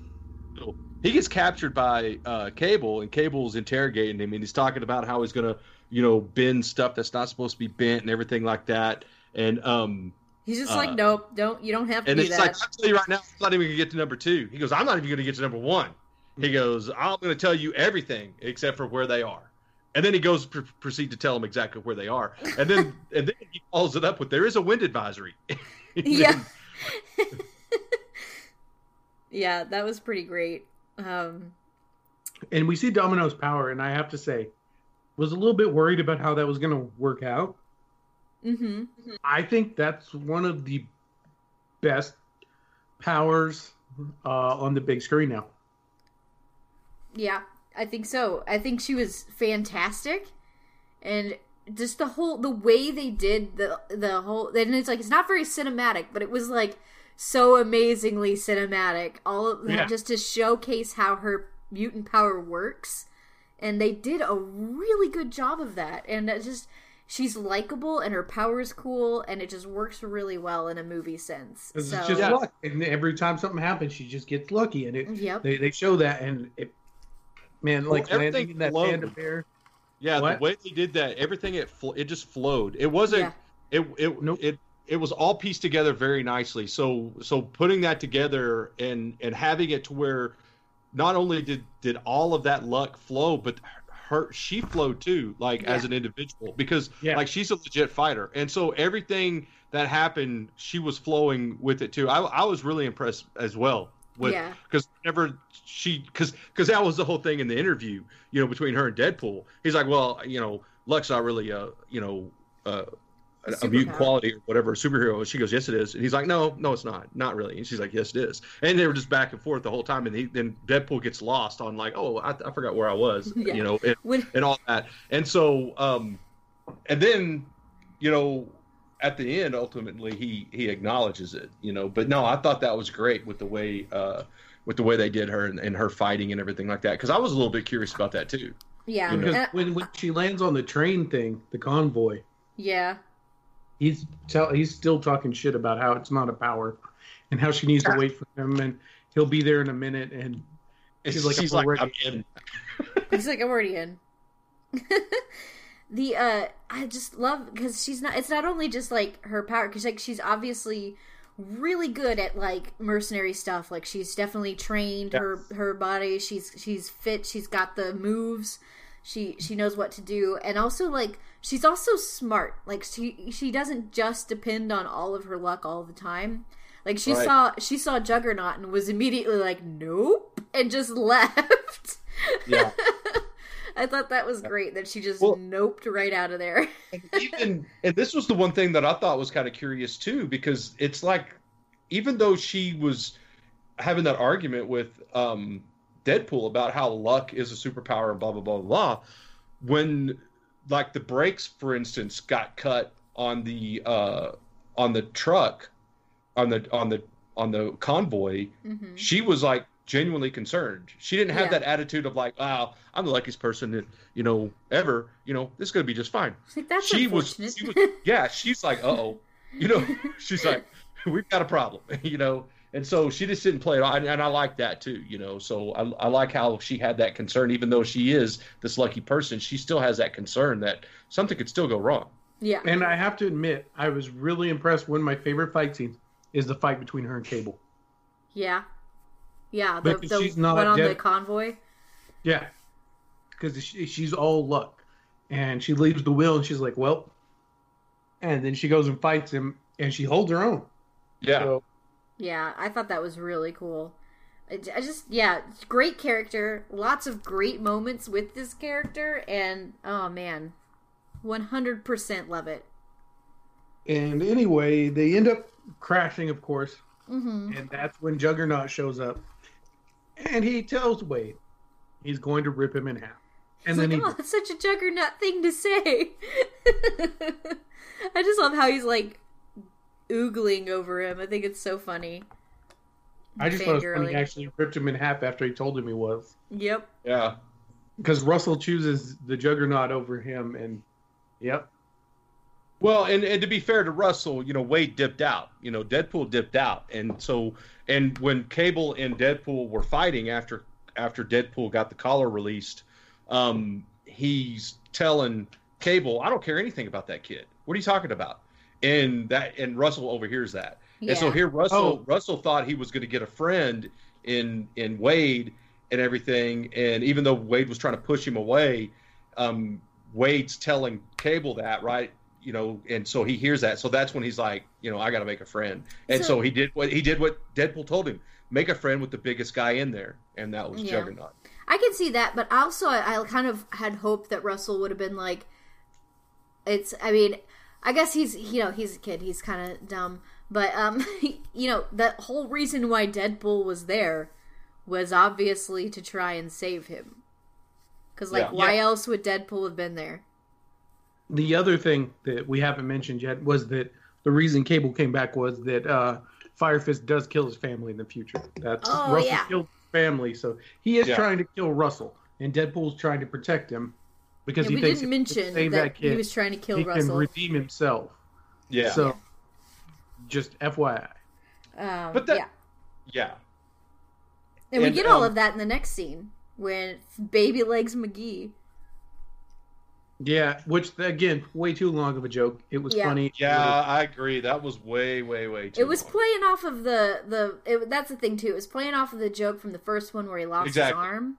He gets captured by uh, Cable, and Cable's interrogating him, and he's talking about how he's gonna, you know, bend stuff that's not supposed to be bent and everything like that. And um, He's just Uh, like, nope, don't you don't have to and do it's that. like, I'll tell you right now, I'm not even gonna get to number two. He goes, I'm not even gonna get to number one. He goes, I'm gonna tell you everything except for where they are. And then he goes pr- proceed to tell them exactly where they are. And then [laughs] and then he follows it up with there is a wind advisory. [laughs] yeah. [laughs] yeah, that was pretty great. Um, And we see Domino's power, and I have to say, was a little bit worried about how that was going to work out. hmm I think that's one of the best powers uh, on the big screen now. Yeah, I think so. I think she was fantastic, and just the whole the way they did the the whole and it's like it's not very cinematic, but it was like so amazingly cinematic. All of that Yeah. just to showcase how her mutant power works, and they did a really good job of that. And it just she's likable and her power is cool, and it just works really well in a movie sense. So it's just Yeah. luck, and every time something happens, she just gets lucky, and it yep, they, they show that, and it man Well, like landing everything in that flowed. panda bear. Yeah, What? the way they did that, everything it fl- it just flowed. It wasn't Yeah. it it Nope. it it was all pieced together very nicely. So so putting that together and and having it to where not only did did all of that luck flow, but her she flowed too, like as an individual because Yeah. like she's a legit fighter, and so everything that happened, she was flowing with it too. I I was really impressed as well with yeah, because whenever she because because that was the whole thing in the interview you know between her and deadpool. He's like well you know luck's not really a you know uh, a, a mutant quality or whatever superhero. And she goes yes it is. And he's like no no it's not. Not really. And she's like yes it is. And they were just back and forth the whole time and he then deadpool gets lost on like oh i, I forgot where i was [laughs] Yeah. you know and, when and all that. And so um and then you know at the end ultimately he he acknowledges it you know but no i thought that was great with the way uh with the way they did her and, and her fighting and everything like that because i was a little bit curious about that too yeah, You know. Because Uh, when when she lands on the train thing, the convoy, yeah. he's tell he's still talking shit about how it's not a power, and how she needs to wait for him, and he'll be there in a minute, and She's like, she's I'm like already i'm in He's like, I'm already in. [laughs] the uh, I just love because she's not. It's not only just like her power because like she's obviously really good at like mercenary stuff. Like she's definitely trained her her body. She's she's fit. She's got the moves. She she knows what to do, and also like she's also smart. Like she she doesn't just depend on all of her luck all the time. Like she Right. saw she saw Juggernaut and was immediately like, nope, and just [laughs] left. yeah I thought that was great that she just Well- noped right out of there. and even and this was the one thing that I thought was kind of curious too, because it's like even though she was having that argument with um, Deadpool about how luck is a superpower and blah blah blah blah, when like the brakes, for instance, got cut on the uh, on the truck on the on the on the convoy, hmm she was like genuinely concerned. She didn't have Yeah. that attitude of like, "Wow, I'm the luckiest person that you know ever. You know, this is gonna be just fine." Like, that's she was, she was, yeah. She's like, "Uh oh," you know. [laughs] She's like, "We've got a problem," [laughs] you know. And so she just didn't play it, and and I like that too, you know. So I, I like how she had that concern, even though she is this lucky person, she still has that concern that something could still go wrong. yeah. And I have to admit, I was really impressed. One of my favorite fight scenes is the fight between her and Cable. Yeah. Yeah. The, Because the she's not one on the convoy. Yeah, because she, she's all luck, and she leaves the wheel, and she's like, "Well," and then she goes and fights him, and she holds her own. Yeah, So, Yeah, I thought that was really cool. I just, yeah, great character. Lots of great moments with this character, and oh man, 100% love it. and anyway, they end up crashing, of course, hmm and that's when Juggernaut shows up, and he tells Wade he's going to rip him in half, and It's then like, he oh, that's such a juggernaut thing to say. [laughs] I just love how he's like oogling over him. I think it's so funny. I just thought it was funny. He actually ripped him in half after he told him he was. Yep. yeah. Because Russell chooses the Juggernaut over him, and yep, Well, and, and to be fair to Russell, you know, Wade dipped out. You know, Deadpool dipped out, and so and when Cable and Deadpool were fighting after after Deadpool got the collar released, um, he's telling Cable, "I don't care anything about that kid. What are you talking about?" And that and Russell overhears that, and so here Russell Oh. Russell thought he was going to get a friend in in Wade and everything, and even though Wade was trying to push him away, um, Wade's telling Cable that, right? You know, and so he hears that. So that's when he's like, you know, I got to make a friend. And so, So- he did what he did what Deadpool told him: make a friend with the biggest guy in there, and that was Yeah. Juggernaut. I can see that, but also I, I kind of had hoped that Russell would have been like, it's. I mean, I guess he's you know he's a kid, he's kind of dumb, but um, [laughs] you know the whole reason why Deadpool was there was obviously to try and save him. Because like, Yeah. why Yeah. else would Deadpool have been there? The other thing that we haven't mentioned yet was that the reason Cable came back was that uh, Firefist does kill his family in the future. That's Oh, Russell yeah. killed his family, so he is Yeah. trying to kill Russell, and Deadpool's trying to protect him because Yeah, he we thinks didn't if he can mention that, that kid, he was trying to kill he Russell. can redeem himself. Yeah, So, just FYI. um, But that- yeah, yeah, and, we and, get all um, of that in the next scene when Baby Legs McGee. Yeah, which again, way too long of a joke. It was Yeah. funny. yeah. I agree. That was way, way, way too. It was long. playing off of the the. It, that's the thing too. It was playing off of the joke from the first one where he lost Exactly. his arm,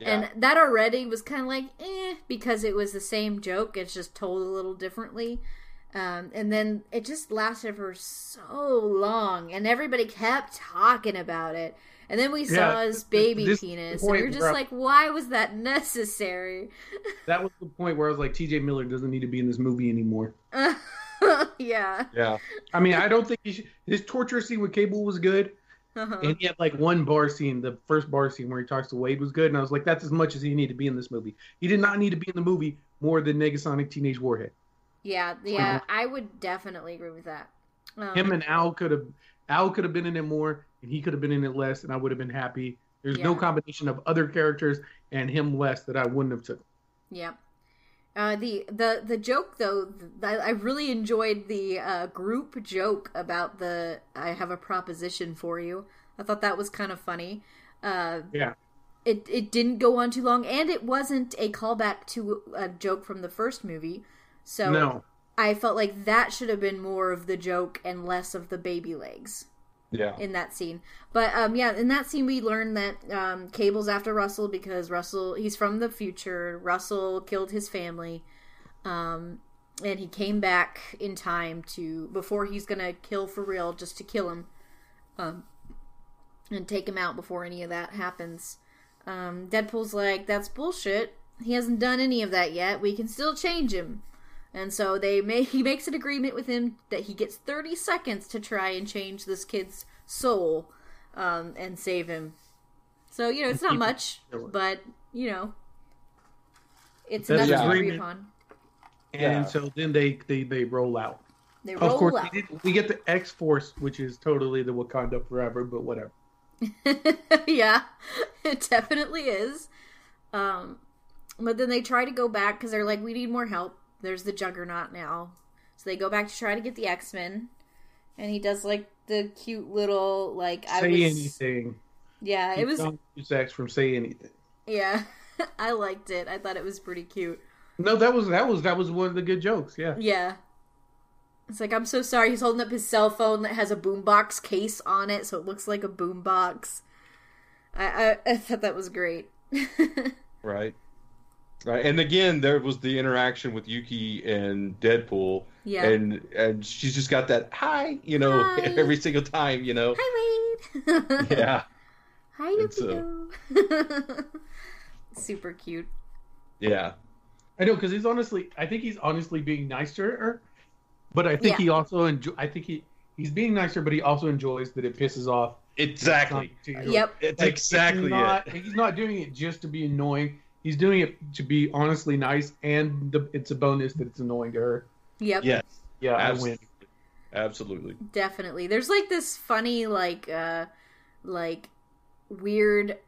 Yeah. and that already was kind of like eh because it was the same joke. It's just told a little differently. Um, and then it just lasted for so long, and everybody kept talking about it. And then we saw Yeah, his baby this penis, and point we are just like, why was that necessary? [laughs] That was the point where I was like, T.J. Miller doesn't need to be in this movie anymore. [laughs] yeah. yeah, I mean, I don't think he should, his torture scene with Cable was good, Uh-huh. and he had like one bar scene, the first bar scene where he talks to Wade was good, and I was like, that's as much as he needed to be in this movie. He did not need to be in the movie more than Negasonic Teenage Warhead. Yeah, yeah, I would definitely agree with that. Um, Him and Al could have Al could have been in it more, and he could have been in it less, and I would have been happy. There's no combination of other characters and him less that I wouldn't have took. Yeah. Uh, the the the joke though, th- I really enjoyed the uh, group joke about the "I have a proposition for you." I thought that was kind of funny. Uh, Yeah. it it didn't go on too long, and it wasn't a callback to a joke from the first movie. So No. I felt like that should have been more of the joke and less of the baby legs yeah, in that scene. But um, yeah, in that scene we learned that um, Cable's after Russell because Russell he's from the future. Russell killed his family, um, and he came back in time to before he's gonna kill for real, just to kill him, um, and take him out before any of that happens. Um, Deadpool's like, "That's bullshit. He hasn't done any of that yet. We can still change him." And so they make he makes an agreement with him that he gets 30 seconds to try and change this kid's soul um, and save him. So you know it's not much, but you know it's That's enough to agree upon. And Yeah. so then they, they they roll out. They Of roll course, out. we, did, we get the X Force, which is totally the Wakanda Forever, but whatever. [laughs] yeah, [laughs] it definitely is. Um, but then they try to go back because they're like, we need more help. There's the Juggernaut now, so they go back to try to get the X Men, and he does like the cute little like I Say was, anything. Yeah, it was. Sex from say anything. Yeah, [laughs] I liked it. I thought it was pretty cute. No, that was that was that was one of the good jokes. Yeah. Yeah. It's like I'm so sorry. He's holding up his cell phone that has a boombox case on it, so it looks like a boombox. I, I [laughs] I thought that was great. [laughs] Right. Right. And again, there was the interaction with Yuki and Deadpool. Yeah. And and she's just got that hi, you know, Hi. [laughs] every single time, you know. Hi, Wade. [laughs] Yeah. Hi, Yuki. Yukio. [laughs] Super cute. Yeah. I know because he's honestly, I think he's honestly being nice to her, but I think Yeah. he also enjoy. I think he he's being nicer, but he also enjoys that it pisses off. Exactly. Yep. It's Like, exactly he's not, it. He's not doing it just to be annoying. He's doing it to be honestly nice, and the, it's a bonus that it's annoying to her. Yep. Yes. Yeah, I Absolutely. win. Absolutely. Definitely. There's like this funny, like, uh, like weird,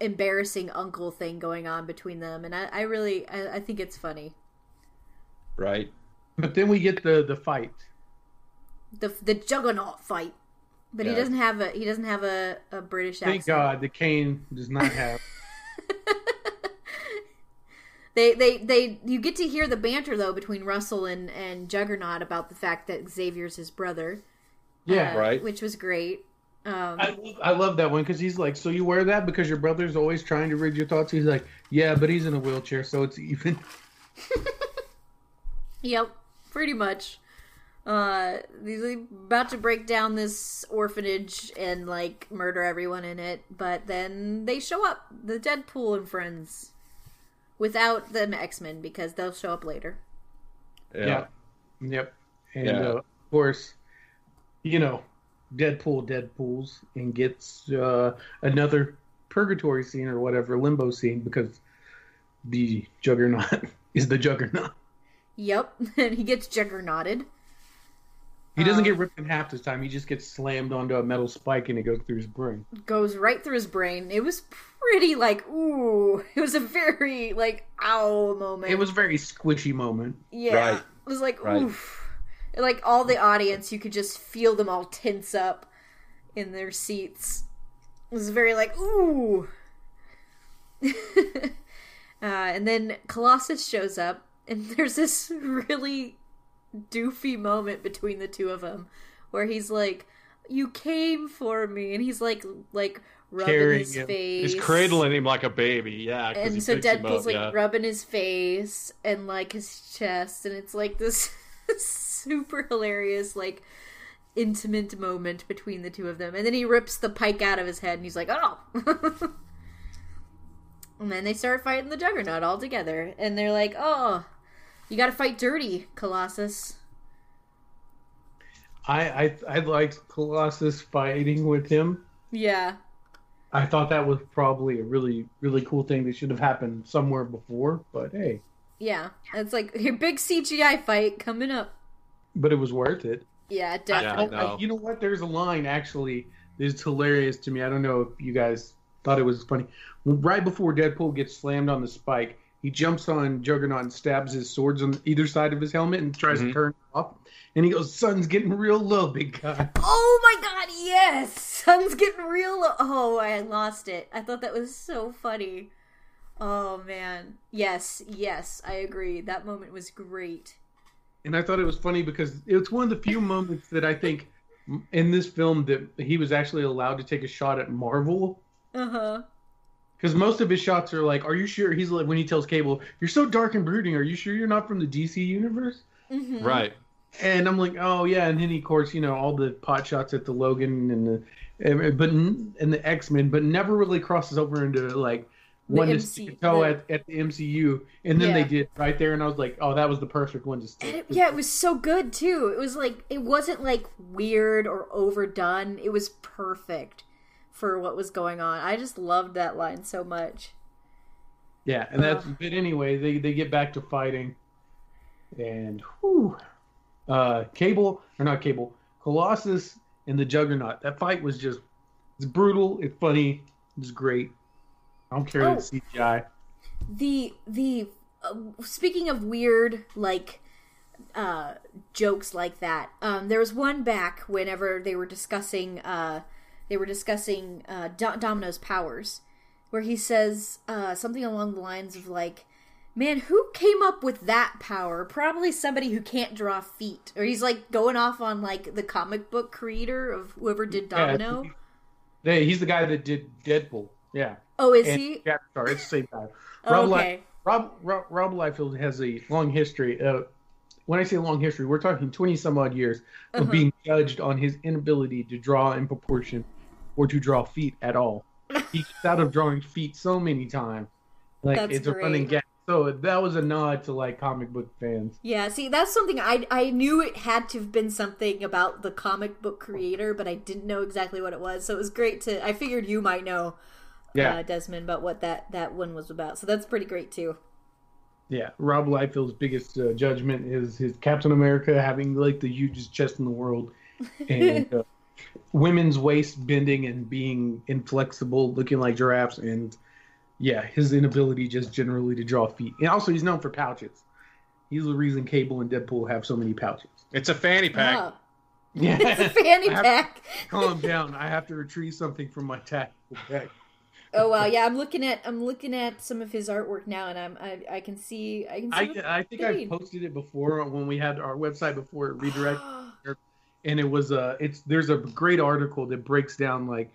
embarrassing uncle thing going on between them, and I, I really, I, I think it's funny. Right. But then we get the the fight. The the juggernaut fight, but he doesn't have a he doesn't have a, a British accent. Thank. God the cane does not have. [laughs] They, they, they. You get to hear the banter though between Russell and and Juggernaut about the fact that Xavier's his brother. Yeah, uh, Right. Which was great. Um, I, I love that one because he's like, so you wear that because your brother's always trying to read your thoughts. He's like, yeah, but he's in a wheelchair, so it's even. [laughs] Yep, pretty much. Uh, he's about to break down this orphanage and like murder everyone in it, but then they show up, the Deadpool and friends, without the X Men because they'll show up later. Yeah. Yep. And Yeah. uh, of course, you know, Deadpool Deadpools and gets uh, another purgatory scene or whatever limbo scene because the Juggernaut [laughs] is the Juggernaut. Yep, and [laughs] he gets juggernauted. He doesn't Um, get ripped in half this time. He just gets slammed onto a metal spike and it goes through his brain. Goes right through his brain. It was pretty like ooh. [laughs] It was a very like ow moment. It was a very squishy moment. Yeah. Right. It was like, Right. oof. Like all the audience, you could just feel them all tense up in their seats. It was very like, ooh. [laughs] uh, and then Colossus shows up, and [laughs] there's this really doofy moment between the two of them where he's like, "You came for me," and he's like, like rubbing Carrying his him. face. He's cradling him like a baby. yeah. and so Deadpool's up, like yeah. rubbing his face and like his chest, and it's like this [laughs] super hilarious like intimate moment between the two of them. And then he rips the pike out of his head, and he's like, "Oh." [laughs] and then they start fighting the Juggernaut all together, and they're like, "Oh, you got to fight dirty, Colossus." I, I I liked Colossus fighting with him. Yeah, I thought that was probably a really really cool thing that should have happened somewhere before. But hey, yeah. It's like your [laughs] big CGI fight coming up. but it was worth it. Yeah, Yeah, definitely. I- no. you know what? There's a line actually that's hilarious to me. I don't know if you guys thought it was funny. Right before Deadpool gets slammed on the spike, he jumps on Juggernaut and stabs his swords on either side of his helmet and tries to Mhm. turn it off. And he goes, "Sun's getting real low, big guy." Oh my god, yes! Sun's getting real. Lo- oh, I lost it. I thought that was so funny. Oh man. Yes, yes, I agree. That moment was great. And I thought it was funny because it's one of the few moments that I think in this film that he was actually allowed to take a shot at Marvel. Uh huh. Because most of his shots are like, "Are you sure?" He's like, when he tells Cable, "You're so dark and brooding. Are you sure you're not from the DC universe?" hmm Right. And I'm like, "Oh yeah." And then he, of course, you know, all the pot shots at the Logan and the, and- but and the X Men, but never really crosses over into like one to MC stick a toe the- at, at the MCU. And then they did right there, and I was like, "Oh, that was the perfect one to stick." it, yeah, it was so good too. It was like it wasn't like weird or overdone. It was perfect for what was going on. I just loved that line so much. Yeah, and that's but anyway, they they get back to fighting, and whew, uh, Cable or not Cable, Colossus and the Juggernaut. That fight was just It's brutal. It's funny. It's great. I don't care Oh. it's CGI. the the uh, speaking of weird like uh jokes like that um there was one back whenever they were discussing uh they were discussing uh Do- domino's powers where he says uh something along the lines of like man who came up with that power probably somebody who can't draw feet or he's like going off on like the comic book creator of whoever did Yeah, domino They, he's the guy that did Deadpool. Yeah. oh is and he Yeah, sorry, It's the same guy. [laughs] Oh, Rob, okay Rob, Rob, Rob Liefeld has a long history. Uh, when I say long history, we're talking 20 some odd years of Uh-huh. being judged on his inability to draw in proportion or to draw feet at all. [laughs] He gets out of drawing feet so many times. Like, That's it's a running gag. So that was a nod to like comic book fans. Yeah, see, that's something I I knew it had to have been something about the comic book creator, but I didn't know exactly what it was. So it was great to. I figured you might know, Yeah. uh, Desmond, about what that that one was about. So that's pretty great too. Yeah, Rob Liefeld's biggest uh, judgment is his Captain America having like the hugest chest in the world, [laughs] and uh, women's waist bending and being inflexible, looking like giraffes, and yeah, his inability just generally to draw feet. And also, he's known for pouches. He's the reason Cable and Deadpool have so many pouches. It's a fanny pack. Oh, [laughs] Yeah, it's a fanny I have- pack. calm [laughs] down. I have to retrieve something from my tactical bag. Oh wow, yeah, I'm looking at I'm looking at some of his artwork now, and I'm I, I can see I can see. I, I think I posted it before when we had our website before it redirected. [gasps] [gasps] Oh, and it was uh it's there's a great article that breaks down like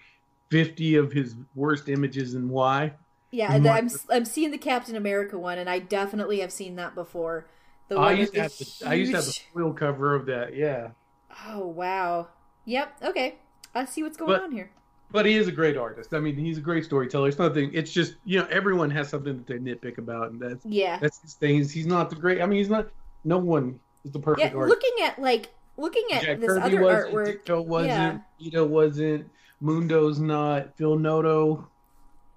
50 of his worst images and why yeah, the, I'm I'm seeing the Captain America one, and I definitely have seen that before. The I one used to have the, I used to have the huge- foil cover of that yeah Oh wow. Yep. Okay. I see what's going But- on here. but he is a great artist i mean he's a great storyteller it's nothing it's just you know everyone has something that they nitpick about and that's Yeah. that's his thing he's, not the great i mean he's not no one is the Yeah. perfect artist Looking at like looking at Jack this Kirby other wasn't, artwork. Ditko wasn't, Yeah. Ito wasn't, Mundo's not, Phil Noto,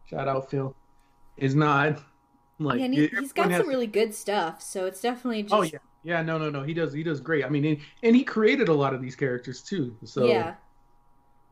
shout out Phil, is not. Like, yeah, and he, he's got has- some really good stuff. So it's definitely just Oh yeah, yeah, no, no, no, he does, he does great. I mean, and, and he created a lot of these characters too. So yeah.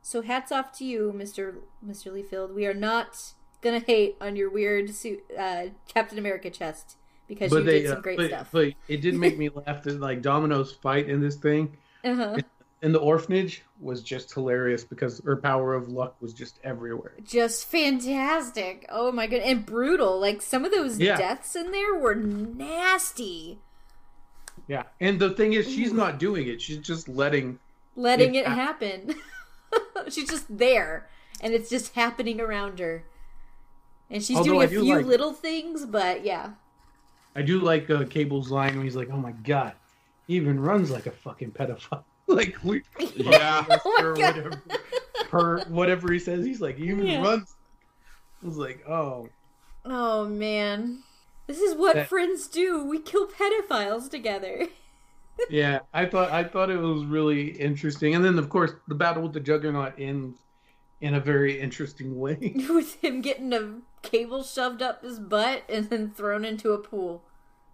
So hats off to you, Mister Mister Liefeld. We are not gonna hate on your weird suit, uh, Captain America chest because you they, did some uh, great but, stuff. but it did make me [laughs] laugh that like Domino's fight in this thing uh-huh. in the orphanage was just hilarious because her power of luck was just everywhere. Just fantastic. Oh my god, and brutal. Like some of those Yeah. deaths in there were nasty. Yeah, and the thing is, she's not doing it; she's just letting. letting It it happen. [laughs] she's just there, and it's just happening around her. And she's Although doing I a do few like- little things, but yeah. I do like uh, Cable's line when he's like, "Oh my god, he even runs like a fucking pedophile." [laughs] like we, [laughs] Yeah. [laughs] Oh my or God. whatever, per whatever he says, he's like, he even Yeah. runs. I was like, oh, Oh man. This is what That- friends do. We kill pedophiles together. yeah. I thought I thought it was really interesting, and then of course the battle with the Juggernaut ends in a very interesting way. With him getting a cable shoved up his butt and then thrown into a pool.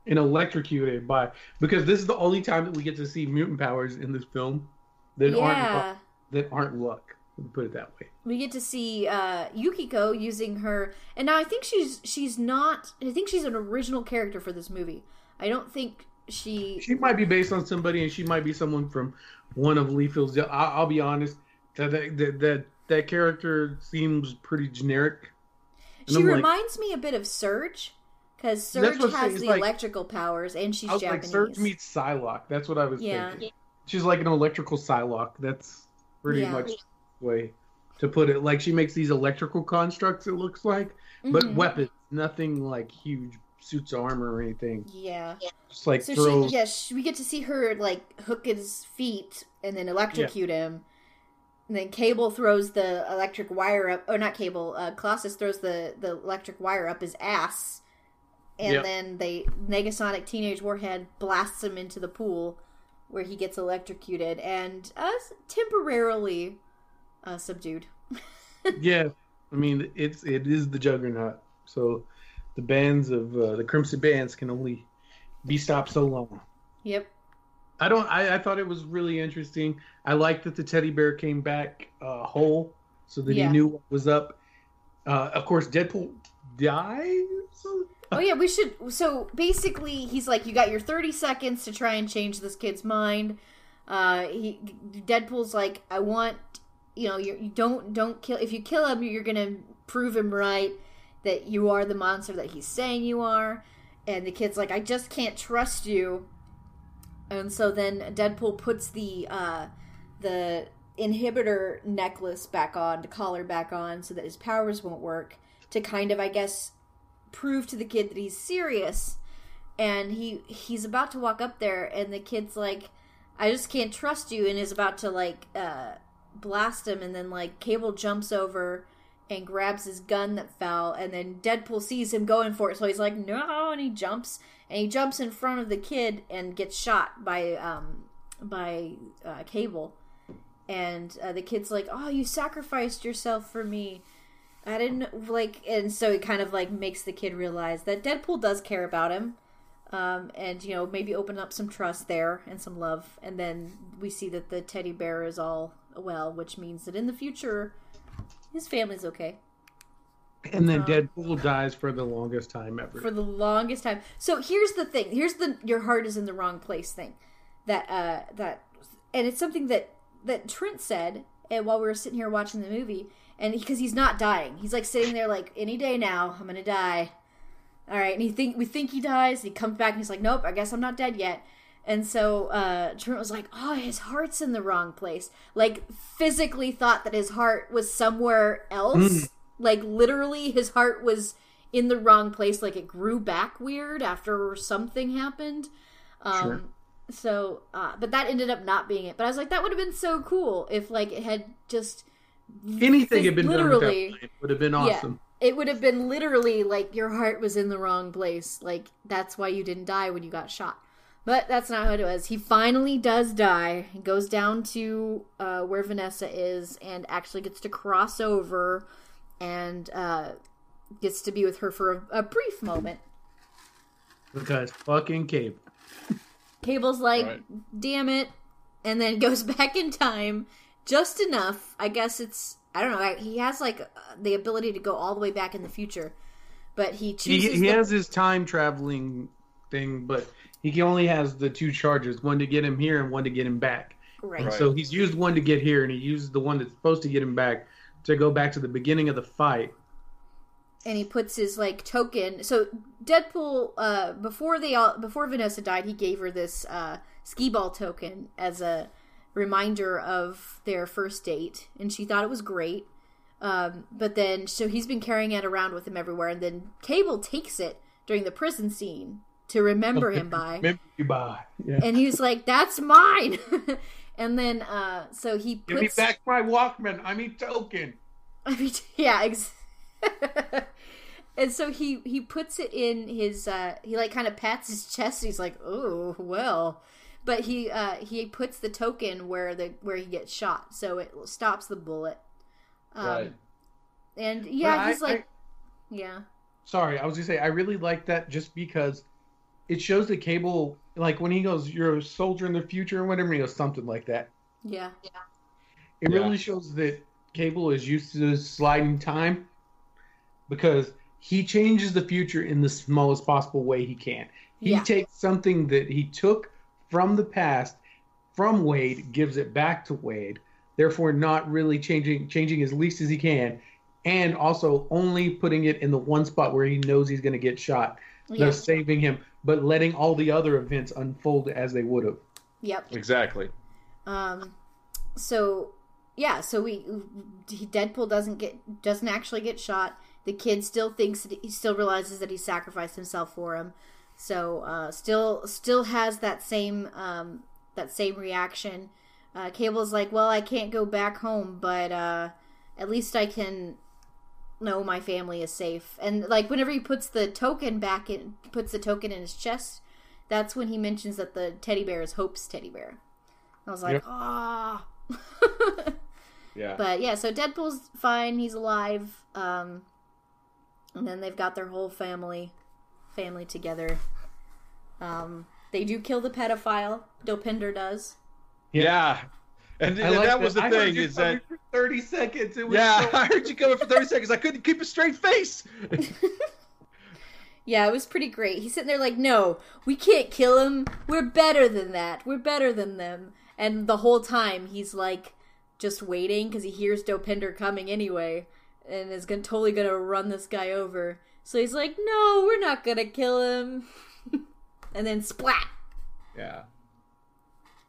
and electrocuted by because this is the only time that we get to see mutant powers in this film that yeah. aren't that aren't luck. Let me put it that way. we get to see uh, Yukiko using her, and now I think she's she's not. I think she's an original character for this movie. I don't think she. She might be based on somebody, and she might be someone from one of Liefeld's. I- I'll be honest that that that, that character seems pretty generic. And She I'm like- reminds me a bit of Surge, because Surge has the like- electrical powers, and she's I was Japanese. like, Surge meets Psylocke. That's what I was Yeah. thinking. She's like an electrical Psylocke. That's pretty Yeah. much the way to put it. Like she makes these electrical constructs. It looks like, but Mhm. weapons, nothing like huge suits of armor or anything. Yeah. Just like So throws. she, yeah, she, we get to see her like hook his feet and then electrocute him. And then Cable throws the electric wire up, or not Cable. Uh, Colossus throws the the electric wire up his ass, and Yep. then they Negasonic Teenage Warhead blasts him into the pool, where he gets electrocuted and uh, temporarily uh, subdued. [laughs] yeah, I mean it's it is the Juggernaut. So the bands of uh, the Crimson Bands can only be stopped so long. Yep. I don't. I, I thought it was really interesting. I like that the teddy bear came back uh, whole. so that Yeah. he knew what was up. Uh, of course, Deadpool dies. Oh yeah, we should. So basically, he's like, you got your thirty seconds to try and change this kid's mind. Uh, he Deadpool's like, I want, you know, you, you don't don't kill. If you kill him, you're gonna prove him right that you are the monster that he's saying you are. And the kid's like, I just can't trust you. And so then Deadpool puts the uh, the inhibitor necklace back on, the collar back on, so that his powers won't work. To kind of, I guess, prove to the kid that he's serious and he he's about to walk up there and the kid's like i just can't trust you and is about to like uh blast him and then like cable jumps over and grabs his gun that fell and then deadpool sees him going for it so he's like no and he jumps and he jumps in front of the kid and gets shot by um by uh, cable. And uh, the kid's like oh you sacrificed yourself for me. I didn't like, and so it kind of like makes the kid realize that Deadpool does care about him, um, and you know maybe open up some trust there and some love, and then we see that the teddy bear is all well, which means that in the future his family's okay And then Uh, Deadpool dies for the longest time ever. for the longest time. So here's the thing. Here's the your heart is in the wrong place thing. That uh that and it's something that that Trent said and while we were sitting here watching the movie and because he's not dying. He's like sitting there like any day now I'm going to die. All right, and he think we think he dies. He comes back and he's like, "Nope, I guess I'm not dead yet." And so uh, Trent was like, "Oh, his heart's in the wrong place." Like physically thought that his heart was somewhere else. Like literally, his heart was in the wrong place. Like it grew back weird after something happened. Um, Sure. So, uh, but that ended up not being it. But I was like, that would have been so cool if like it had just Anything had been literally- done would have been awesome. it would have been literally like your heart was in the wrong place. Like that's why you didn't die when you got shot. But that's not how it was. He finally does die. He goes down to uh, where Vanessa is and actually gets to cross over and uh, gets to be with her for a, a brief moment. Because fucking Cable. Cable's like, Right. damn it, and then goes [laughs] back in time just enough. I guess it's I don't know. He has like uh, the ability to go all the way back in the future, but he He, chooses. he the- has his time traveling thing, but he only has the two charges one to get him here and one to get him back. right. And Right. so he's used one to get here, and he used the one that's supposed to get him back to go back to the beginning of the fight. and he puts his like token. So Deadpool, uh, before they all before Vanessa died, he gave her this uh, skee ball token as a reminder of their first date, and she thought it was great. Um, but then, so he's been carrying it around with him everywhere, and then Cable takes it during the prison scene to remember him [laughs] by, Remember you by. Yeah. and he's like, "That's mine." [laughs] and then, uh, so he Give me puts back my Walkman. I mean token. [laughs] I mean, yeah, ex- [laughs] and so he he puts it in his uh he like kind of pats his chest. He's like, "Oh, well." But he uh he puts the token where the where he gets shot, so it stops the bullet. Um, Right. And yeah, But I- he's like, I- yeah, Sorry, I was gonna say I really like that just because it shows the cable like when he goes, "You're a soldier in the future" or whatever. He goes something like that. yeah, yeah. It Yeah. really shows that Cable is used to sliding time because he changes the future in the smallest possible way he can. He Yeah. takes something that he took from the past from Wade, gives it back to Wade, therefore not really changing changing as least as he can, and also only putting it in the one spot where he knows he's going to get shot, yeah, thus saving him, but letting all the other events unfold as they would have. yep. Exactly. Um, so yeah, so we Deadpool doesn't get doesn't actually get shot. The kid still thinks that he still realizes that he sacrificed himself for him. So uh, still still has that same um, that same reaction. Uh, Cable's like, well, I can't go back home, but uh, at least I can know my family is safe. And like whenever he puts the token back in, puts the token in his chest, that's when he mentions that the teddy bear is Hope's teddy bear. I was like, ah. [laughs] Yeah. but yeah, so Deadpool's fine. He's alive. Um, and then they've got their whole family, family together. Um, they do kill the pedophile. Dopinder does. Yeah. And, and like that was the I heard thing you is that for thirty seconds. It was yeah, so- [laughs] I heard you coming for thirty seconds. I couldn't keep a straight face. [laughs] Yeah, it was pretty great. He's sitting there like, no, we can't kill him. We're better than that. We're better than them. And the whole time he's like just waiting because he hears Dopinder coming anyway and is gonna, totally going to run this guy over. So he's like, no, we're not going to kill him. [laughs] and then splat. yeah.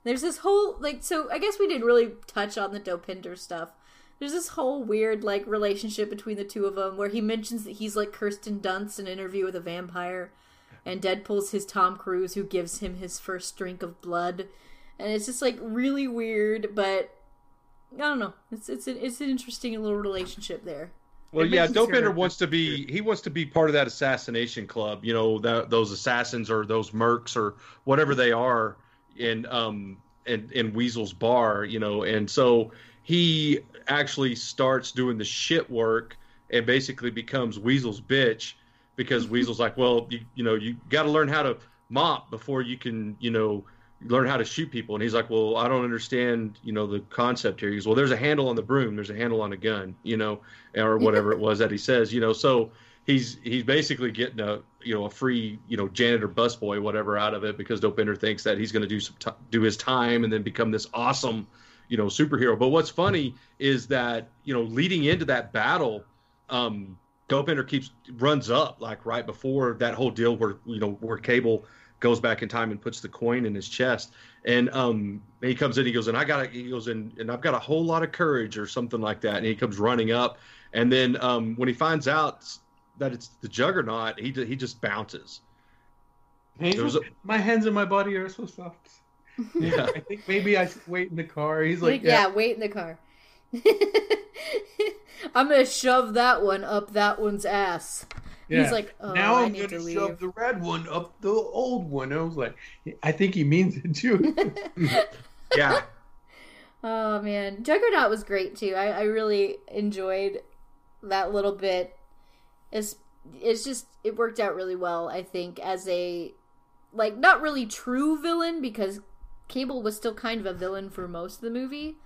There's this whole like so I guess we didn't really touch on the Dopinder stuff. There's this whole weird like relationship between the two of them where he mentions that he's like Kirsten Dunst in Interview with a Vampire, and Deadpool's his Tom Cruise who gives him his first drink of blood, and it's just like really weird. But I don't know. It's it's an, it's an interesting little relationship there. Well, It yeah, makes Dopinder wants to be he wants to be part of that assassination club. You know, that, those assassins or those mercs or whatever they are in um in in Weasel's bar. You know, and so he actually starts doing the shit work and basically becomes Weasel's bitch because [laughs] Weasel's like, well, you you know, you got to learn how to mop before you can, you know. Learn how to shoot people, and he's like, "Well, I don't understand, you know, the concept here." He goes, "Well, there's a handle on the broom, there's a handle on a gun, you know, or whatever [laughs] it was that he says, you know. So he's he's basically getting a you know a free you know janitor busboy whatever out of it because Dope Dopinder thinks that he's going to do some t- do his time and then become this awesome you know superhero. But what's funny is that you know leading into that battle, um, Dopinder keeps runs up like right before that whole deal where you know where Cable goes back in time and puts the coin in his chest. And um he comes in he goes and i got he goes in and i've got a whole lot of courage or something like that. And he comes running up. And then um when he finds out that it's the juggernaut he he just bounces Hey, a- my hands and my body are so soft. yeah I think maybe I wait in the car. He's Like, like, yeah, wait in the car. [laughs] I'm gonna shove that one up that one's ass. He's like, oh, now I I'm need gonna to shove leave. the red one up the old one. I was like, I think he means it too. [laughs] yeah Oh man, Juggernaut was great too. I, I really enjoyed that little bit. It's it's just it worked out really well. I think as a like not really true villain because Cable was still kind of a villain for most of the movie,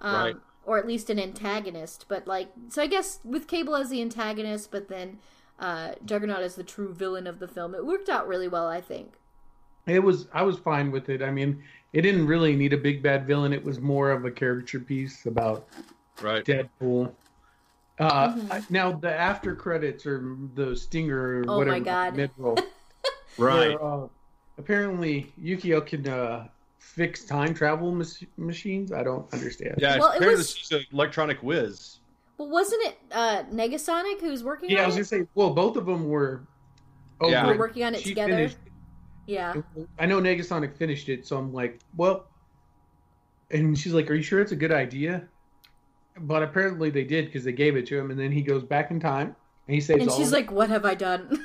um, Right. or at least an antagonist. But like, so I guess with Cable as the antagonist, but then uh, Juggernaut as the true villain of the film, it worked out really well. I think. it was I was fine with it. I mean, it didn't really need a big bad villain. It was more of a caricature piece about right Deadpool. Uh, Mhm. Now the after credits or the stinger or Oh my whatever God. mid-roll, [laughs] right where, uh, apparently Yukio can uh, fix time travel mas- machines. I don't understand. yeah Well, it apparently was- she's an electronic whiz Well, wasn't it uh, Negasonic who was working Yeah, I was it? gonna say. Well, both of them were. Yeah. over We're working on it She together. finished- Yeah. I know Negasonic finished it, so I'm like, well. And she's like, "Are you sure it's a good idea?" But apparently they did because they gave it to him, and then he goes back in time and he saves And she's like, "What have I done?"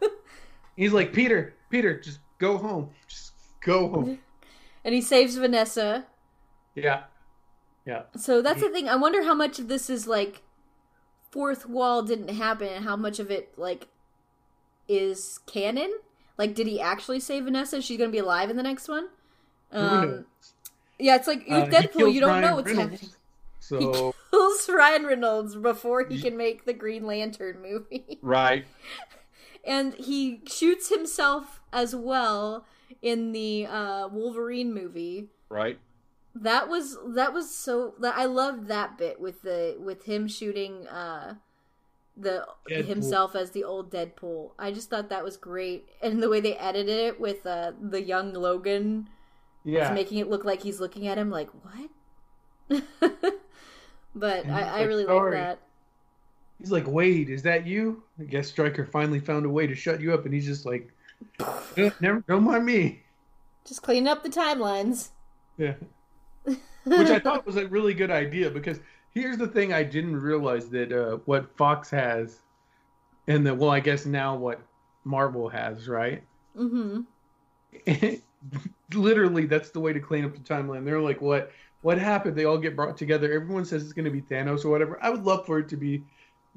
[laughs] he's like, "Peter, Peter, just go home, just go home." [laughs] and he saves Vanessa. yeah, yeah. So that's the thing. I wonder how much of this is like fourth wall didn't happen, and how much of it like is canon. Like, did he actually save Vanessa? She's gonna be alive in the next one. Um, yeah, it's like Uh, with Deadpool, you don't Ryan know what's Reynolds, happening. So He kills Ryan Reynolds before he can make the Green Lantern movie. [laughs] right and he shoots himself as well in the uh, Wolverine movie. right That was that was so I loved that bit with the with him shooting uh the Deadpool. himself as the old Deadpool. I just thought that was great, and the way they edited it with uh, the young Logan, yeah, making it look like he's looking at him like what. [laughs] but I, I really "Sorry." like that. he's like, "Wade, is that you?" I guess Stryker finally found a way to shut you up, and he's just like, [sighs] "Never, don't mind me." Just cleaning up the timelines. Yeah. [laughs] which I thought was a really good idea because here's the thing I didn't realize that uh, what Fox has, and that well, I guess now what Marvel has, right? Mm hmm. [laughs] Literally, that's the way to clean up the timeline. They're like, what? What happened? They all get brought together. Everyone says it's going to be Thanos or whatever. I would love for it to be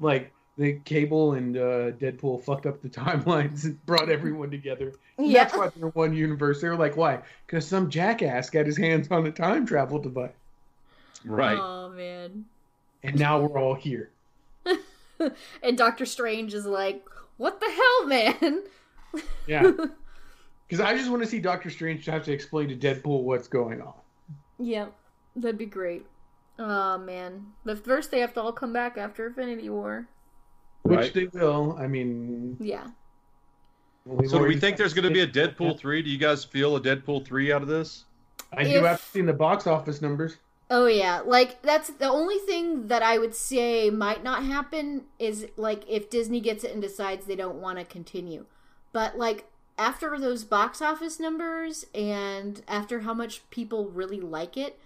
like the Cable and uh, Deadpool fucked up the [laughs] timelines and brought everyone together. And That's Yeah. why they're one universe. They're like, why? Because some jackass got his hands on a time travel device. Right. Oh man. and now we're all here. [laughs] [laughs] And Doctor Strange is like, "What the hell, man?" Yeah, because I just want to see Doctor Strange have to explain to Deadpool what's going on. yeah, that'd be great. Oh man, but first they have to all come back after Infinity War. Which they will. I mean, Yeah. we've So do we think there's going to be a Deadpool three? Do you guys feel a Deadpool three out of this? I do if- have seen the box office numbers. Oh yeah, like that's the only thing that I would say might not happen is like if Disney gets it and decides they don't want to continue. But like after those box office numbers and after how much people really like it,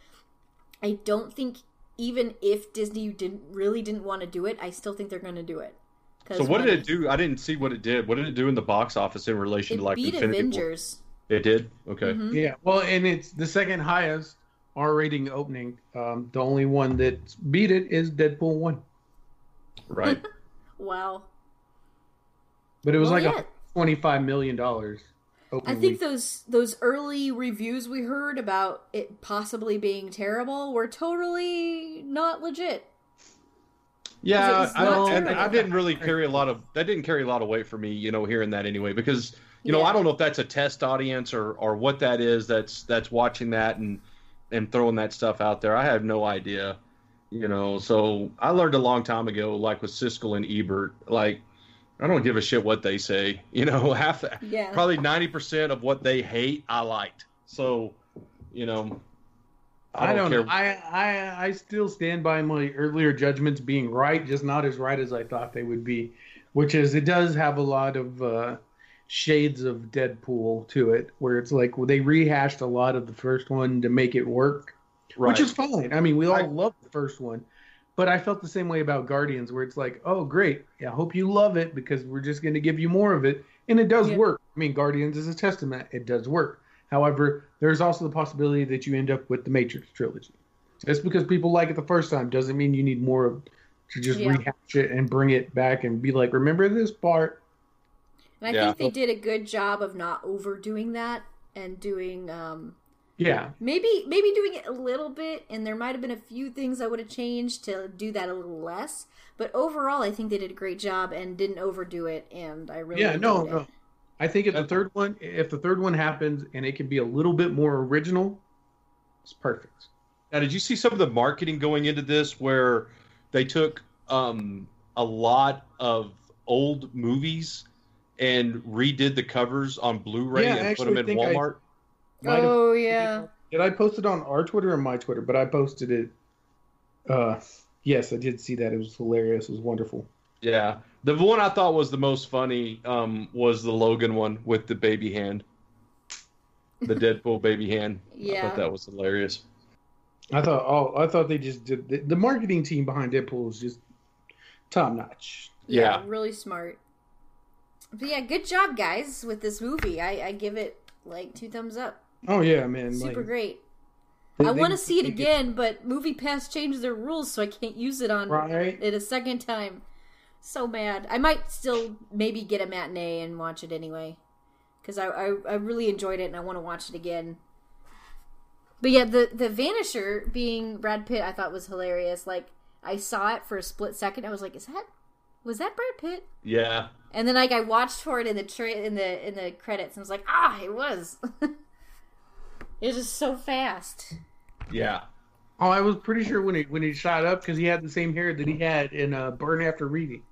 I don't think even if Disney didn't really didn't want to do it, I still think they're going to do it. So what did it do? I didn't see what it did. What did it do in the box office in relation It to like beat Infinity War? Avengers. It did. Okay. Mhm. Yeah, well, and it's the second highest R rating opening. Um, the only one that beat it is Deadpool one, Right. [laughs] Wow. but it was Well, like yeah. a twenty-five million dollars. I think those those early reviews we heard about it possibly being terrible were totally not legit. Yeah, I, not and. I didn't really carry a lot of that. Didn't carry a lot of weight for me, you know, hearing that anyway, because you know Yeah. I don't know if that's a test audience or or what that is. That's that's watching that and and throwing that stuff out there. I have no idea, you know. So I learned a long time ago, like with Siskel and Ebert, like I don't give a shit what they say. [laughs] You know, half Yeah. probably ninety percent of what they hate, I liked. So, you know, I don't, care. know. I, I I still stand by my earlier judgments being right, just not as right as I thought they would be. Which is, it does have a lot of uh, shades of Deadpool to it, where it's like well, they rehashed a lot of the first one to make it work, right. which is fine. I mean, we all I- love the first one, but I felt the same way about Guardians, where it's like, oh, great, yeah, I hope you love it because we're just going to give you more of it, and it does Yeah. work. I mean, Guardians is a testament; it does work. However, there's also the possibility that you end up with the Matrix trilogy. Just because people like it the first time doesn't mean you need more of to just Yeah. rehash it and bring it back and be like, remember this part? And I Yeah. think they did a good job of not overdoing that and doing um Yeah, maybe maybe doing it a little bit and there might have been a few things I would have changed to do that a little less. But overall I think they did a great job and didn't overdo it and I really yeah, no, enjoyed no. I think if the third one, if the third one happens and it can be a little bit more original, it's perfect. Now, did you see some of the marketing going into this where they took um, a lot of old movies and redid the covers on Blu-ray Yeah, and put them in Walmart? I- Walmart? Might have- Oh yeah. Did I post it on our Twitter or my Twitter? But I posted it. Uh, yes, I did see that. It was hilarious. It was wonderful. Yeah, the one I thought was the most funny um, was the Logan one with the baby hand, the [laughs] Deadpool baby hand. Yeah, I thought that was hilarious. I thought. Oh, I thought they just did. The, the marketing team behind Deadpool is just top notch. Yeah. really smart. But yeah, good job guys with this movie. I, I give it like two thumbs up. Oh yeah, man. Super like, great. they- I want to see it they- again, but MoviePass changed their rules, so I can't use it on Right. it a second time. So mad. I might still maybe get a matinee and watch it anyway, because I, I I really enjoyed it and I want to watch it again. But yeah, the the Vanisher being Brad Pitt, I thought was hilarious. Like I saw it for a split second, I was like, "Is that was that Brad Pitt?" Yeah, And then like I watched for it in the tra- in the in the credits and was like, "Ah, it was." [laughs] it was just so fast. yeah. Oh, I was pretty sure when he when he shot up because he had the same hair that he had in uh, Burn After Reading.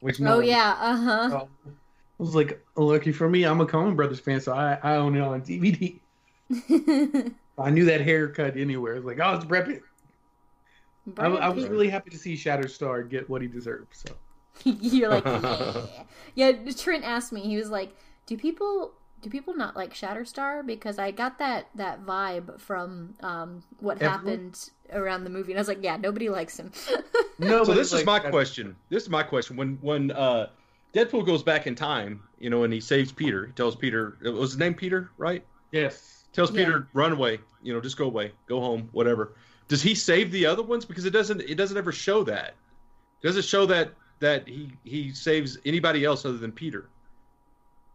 Which no Oh one- yeah, uh huh. So, I was like, lucky for me, I'm a Coen Brothers fan, so I, I own it on DVD. [laughs] I knew that haircut anywhere. I was like, oh, it's Brad Pitt. I, I was really happy to see Shatterstar get what he deserved. So [laughs] You're like, [laughs] yeah. yeah. Trent asked me. He was like, "Do people do people not like Shatterstar?" Because I got that that vibe from um, what Everyone? happened around the movie, and I was like, "Yeah, nobody likes him." [laughs] no. So but this is like, my question. This is my question. When when uh, Deadpool goes back in time, you know, and he saves Peter, he tells Peter, it was his name Peter, right? Yes. Tells Yeah. Peter, run away. You know, just go away, go home, whatever. Does he save the other ones? Because it doesn't. It doesn't ever show that. Does it show that that he he saves anybody else other than Peter?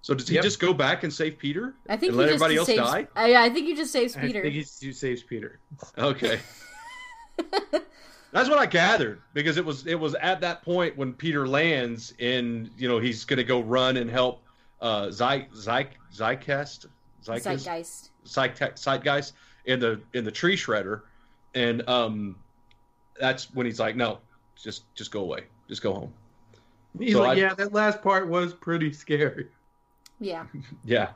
So does he Yep. just go back and save Peter? I think and he let just everybody else saves, die. I, I think he just saves Peter. I think he he saves Peter. [laughs] Okay. [laughs] That's what I gathered because it was it was at that point when Peter lands and you know he's going to go run and help uh Zy Zy Zycast Zeitgeist. Zeitgeist Zeitgeist in the in the tree shredder and um that's when he's like no just just go away just go home He's So like, I- yeah, that last part was pretty scary. Yeah. [laughs] yeah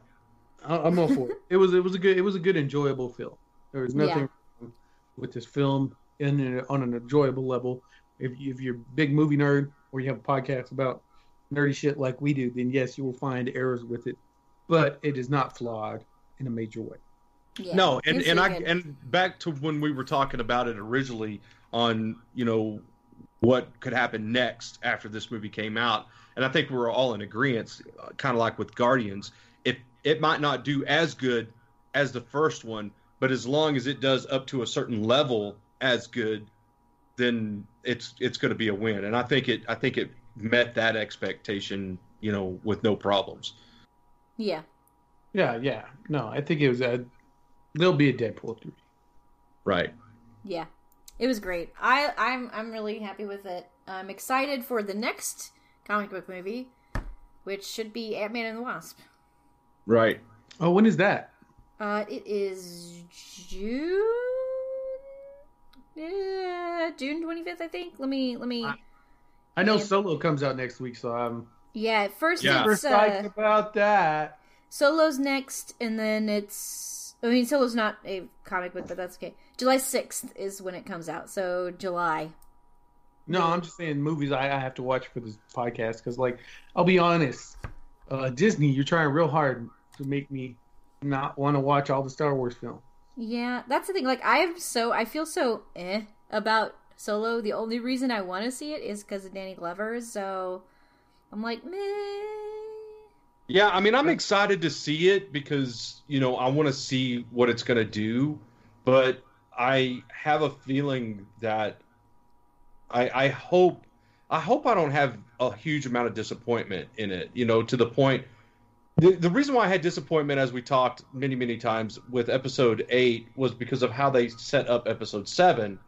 I- I'm all for it. It was it was a good it was a good enjoyable film. There was nothing wrong with this film in on an enjoyable level. If you, if you're a big movie nerd or you have a podcast about nerdy shit like we do, then yes, you will find errors with it, but it is not flawed in a major way. yeah. No, and and I good. and back to when we were talking about it originally on you know what could happen next after this movie came out, and I think we're all in agreement, kind of like with Guardians, it it might not do as good as the first one, but as long as it does up to a certain level as good, then it's it's going to be a win, and I think it I think it met that expectation, you know, with no problems. yeah. Yeah, yeah. No, I think it was a. There'll be a Deadpool three. Right. Yeah, it was great. I I'm I'm really happy with it. I'm excited for the next comic book movie, which should be Ant Man and the Wasp. Right. Oh, when is that? Uh, it is June. Yeah, June twenty fifth, I think. Let me let me. I know Yeah. Solo comes out next week, so I'm Yeah, first Yeah. super it's psyched uh, about that. Solo's next, and then it's. I mean, Solo's not a comic book, but that's okay. July sixth is when it comes out, so July. No, I'm just saying movies I, I have to watch for this podcast because, like, I'll be honest, uh, Disney, you're trying real hard to make me not want to watch all the Star Wars films. Yeah, that's the thing. Like, I am so I feel so eh about Solo. The only reason I want to see it is because of Danny Glover. So I'm like, meh. Yeah, I mean, I'm excited to see it because you know I want to see what it's going to do, but I have a feeling that I, I hope I hope I don't have a huge amount of disappointment in it. You know, to the point. The, the reason why I had disappointment, as we talked many many times with episode eight, was because of how they set up episode seven,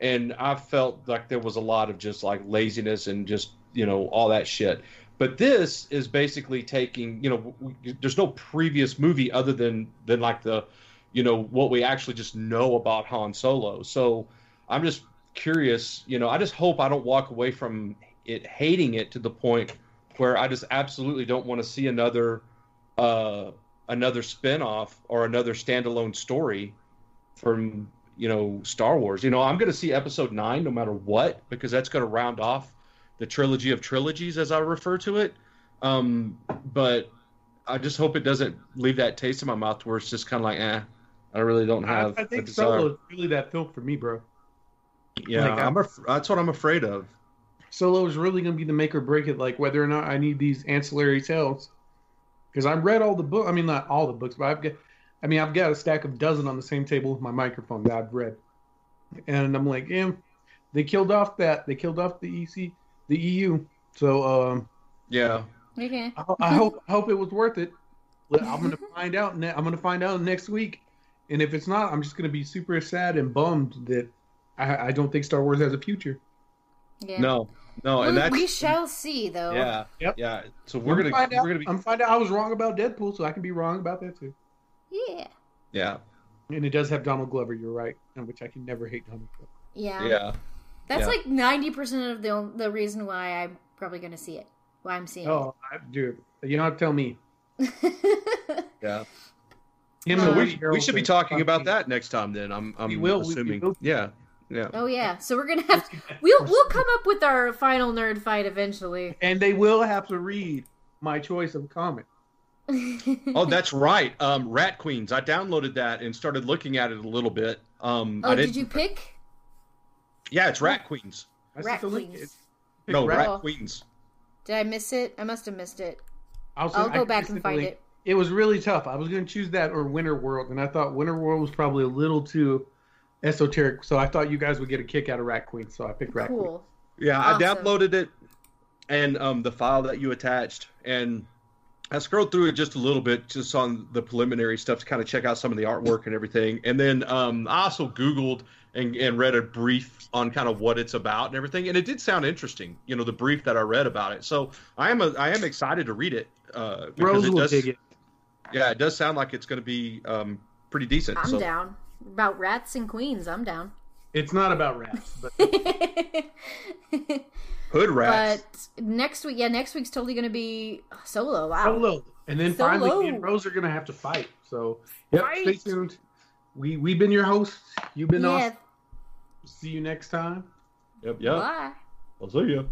and I felt like there was a lot of just like laziness and just you know all that shit. But this is basically taking, you know, w- w- there's no previous movie other than than like the, you know, what we actually just know about Han Solo. So I'm just curious, you know, I just hope I don't walk away from it hating it to the point where I just absolutely don't want to see another uh another spin-off or another standalone story from, you know, Star Wars. You know, I'm going to see episode 9 no matter what because that's going to round off the trilogy of trilogies, as I refer to it. Um, but I just hope it doesn't leave that taste in my mouth where it's just kind of like, eh, I really don't I, have. I a think. Solo is really that film for me, bro. Yeah, like, I'm af- that's what I'm afraid of. Solo is really going to be the make or break it, like whether or not I need these ancillary tales. Because I've read all the book. I mean, not all the books, but I've got. I mean, I've got a stack of dozen on the same table with my microphone that I've read, and I'm like, yeah, they killed off that. They killed off the EC, the EU. So um, Yeah, Okay. I, I hope I hope it was worth it. But I'm gonna [laughs] find out. Ne- I'm gonna find out next week, and if it's not, I'm just gonna be super sad and bummed that I, I don't think Star Wars has a future. Yeah. no, no, and We- that's we shall see, though. yeah, Yep. yeah. So we're I'm gonna find we're gonna be I'm find out I was wrong about Deadpool, so I can be wrong about that too. Yeah. yeah, And it does have Donald Glover. You're right, and which I can never hate Donald Glover. Yeah. yeah, That's Yeah. like ninety percent of the the reason why I'm probably going to see it. Why I'm seeing Oh, I, dude, you don't have to tell me. [laughs] yeah. Him and we, we should be talking about that next time. Then I'm I'm We will, we- we assuming. will. Yeah, yeah. oh yeah. So we're gonna have we'll we'll come up with our final nerd fight eventually. And they will have to read my choice of comic. [laughs] Oh, that's right. Um, Rat Queens. I downloaded that and started looking at it a little bit. Um, oh, I did you pick Yeah, it's Rat Queens. I Rat sent link. Queens? No, Rat- Rat Oh. Queens. Did I miss it? I must have missed it. I'll, I'll send- I go back and find link. it. It was really tough. I was going to choose that or Winter World, and I thought Winter World was probably a little too esoteric. So I thought you guys would get a kick out of Rat Queen, so I picked Rat Queen. Cool. Yeah, Awesome. I downloaded it and um, the file that you attached, and I scrolled through it just a little bit, just on the preliminary stuff to kind of check out some of the artwork and everything. And then um, I also Googled and, and read a brief on kind of what it's about and everything, and it did sound interesting. You know, the brief that I read about it. So I am a, I am excited to read it. Uh, because Rose it will does, dig it. Yeah, it does sound like it's going to be um, pretty decent. I'm so down. About rats and queens, I'm down. It's not about rats, but [laughs] hood rats. But next week, yeah, next week's totally going to be solo. Wow. solo. And then Solo. finally, me and Rose are gonna have to fight. So, yep, stay tuned. We we've been your hosts. You've been yeah. awesome. See you next time. Yep, yeah. Bye. I'll see you.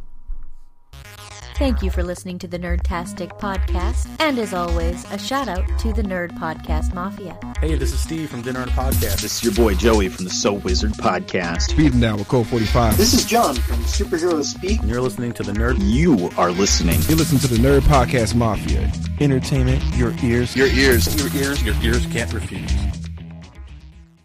Thank you for listening to the Nerdtastic podcast. And as always, a shout out to the Nerd Podcast Mafia. Hey, this is Steve from Dinner and Podcast. This is your boy Joey from the So Wizard podcast. Speeding down with Code 45. This is John from Superhero Speak. And you're listening to the Nerd. You are listening. You listen to the Nerd Podcast Mafia. Entertainment, your ears. Your ears. Your ears. Your ears can't refuse.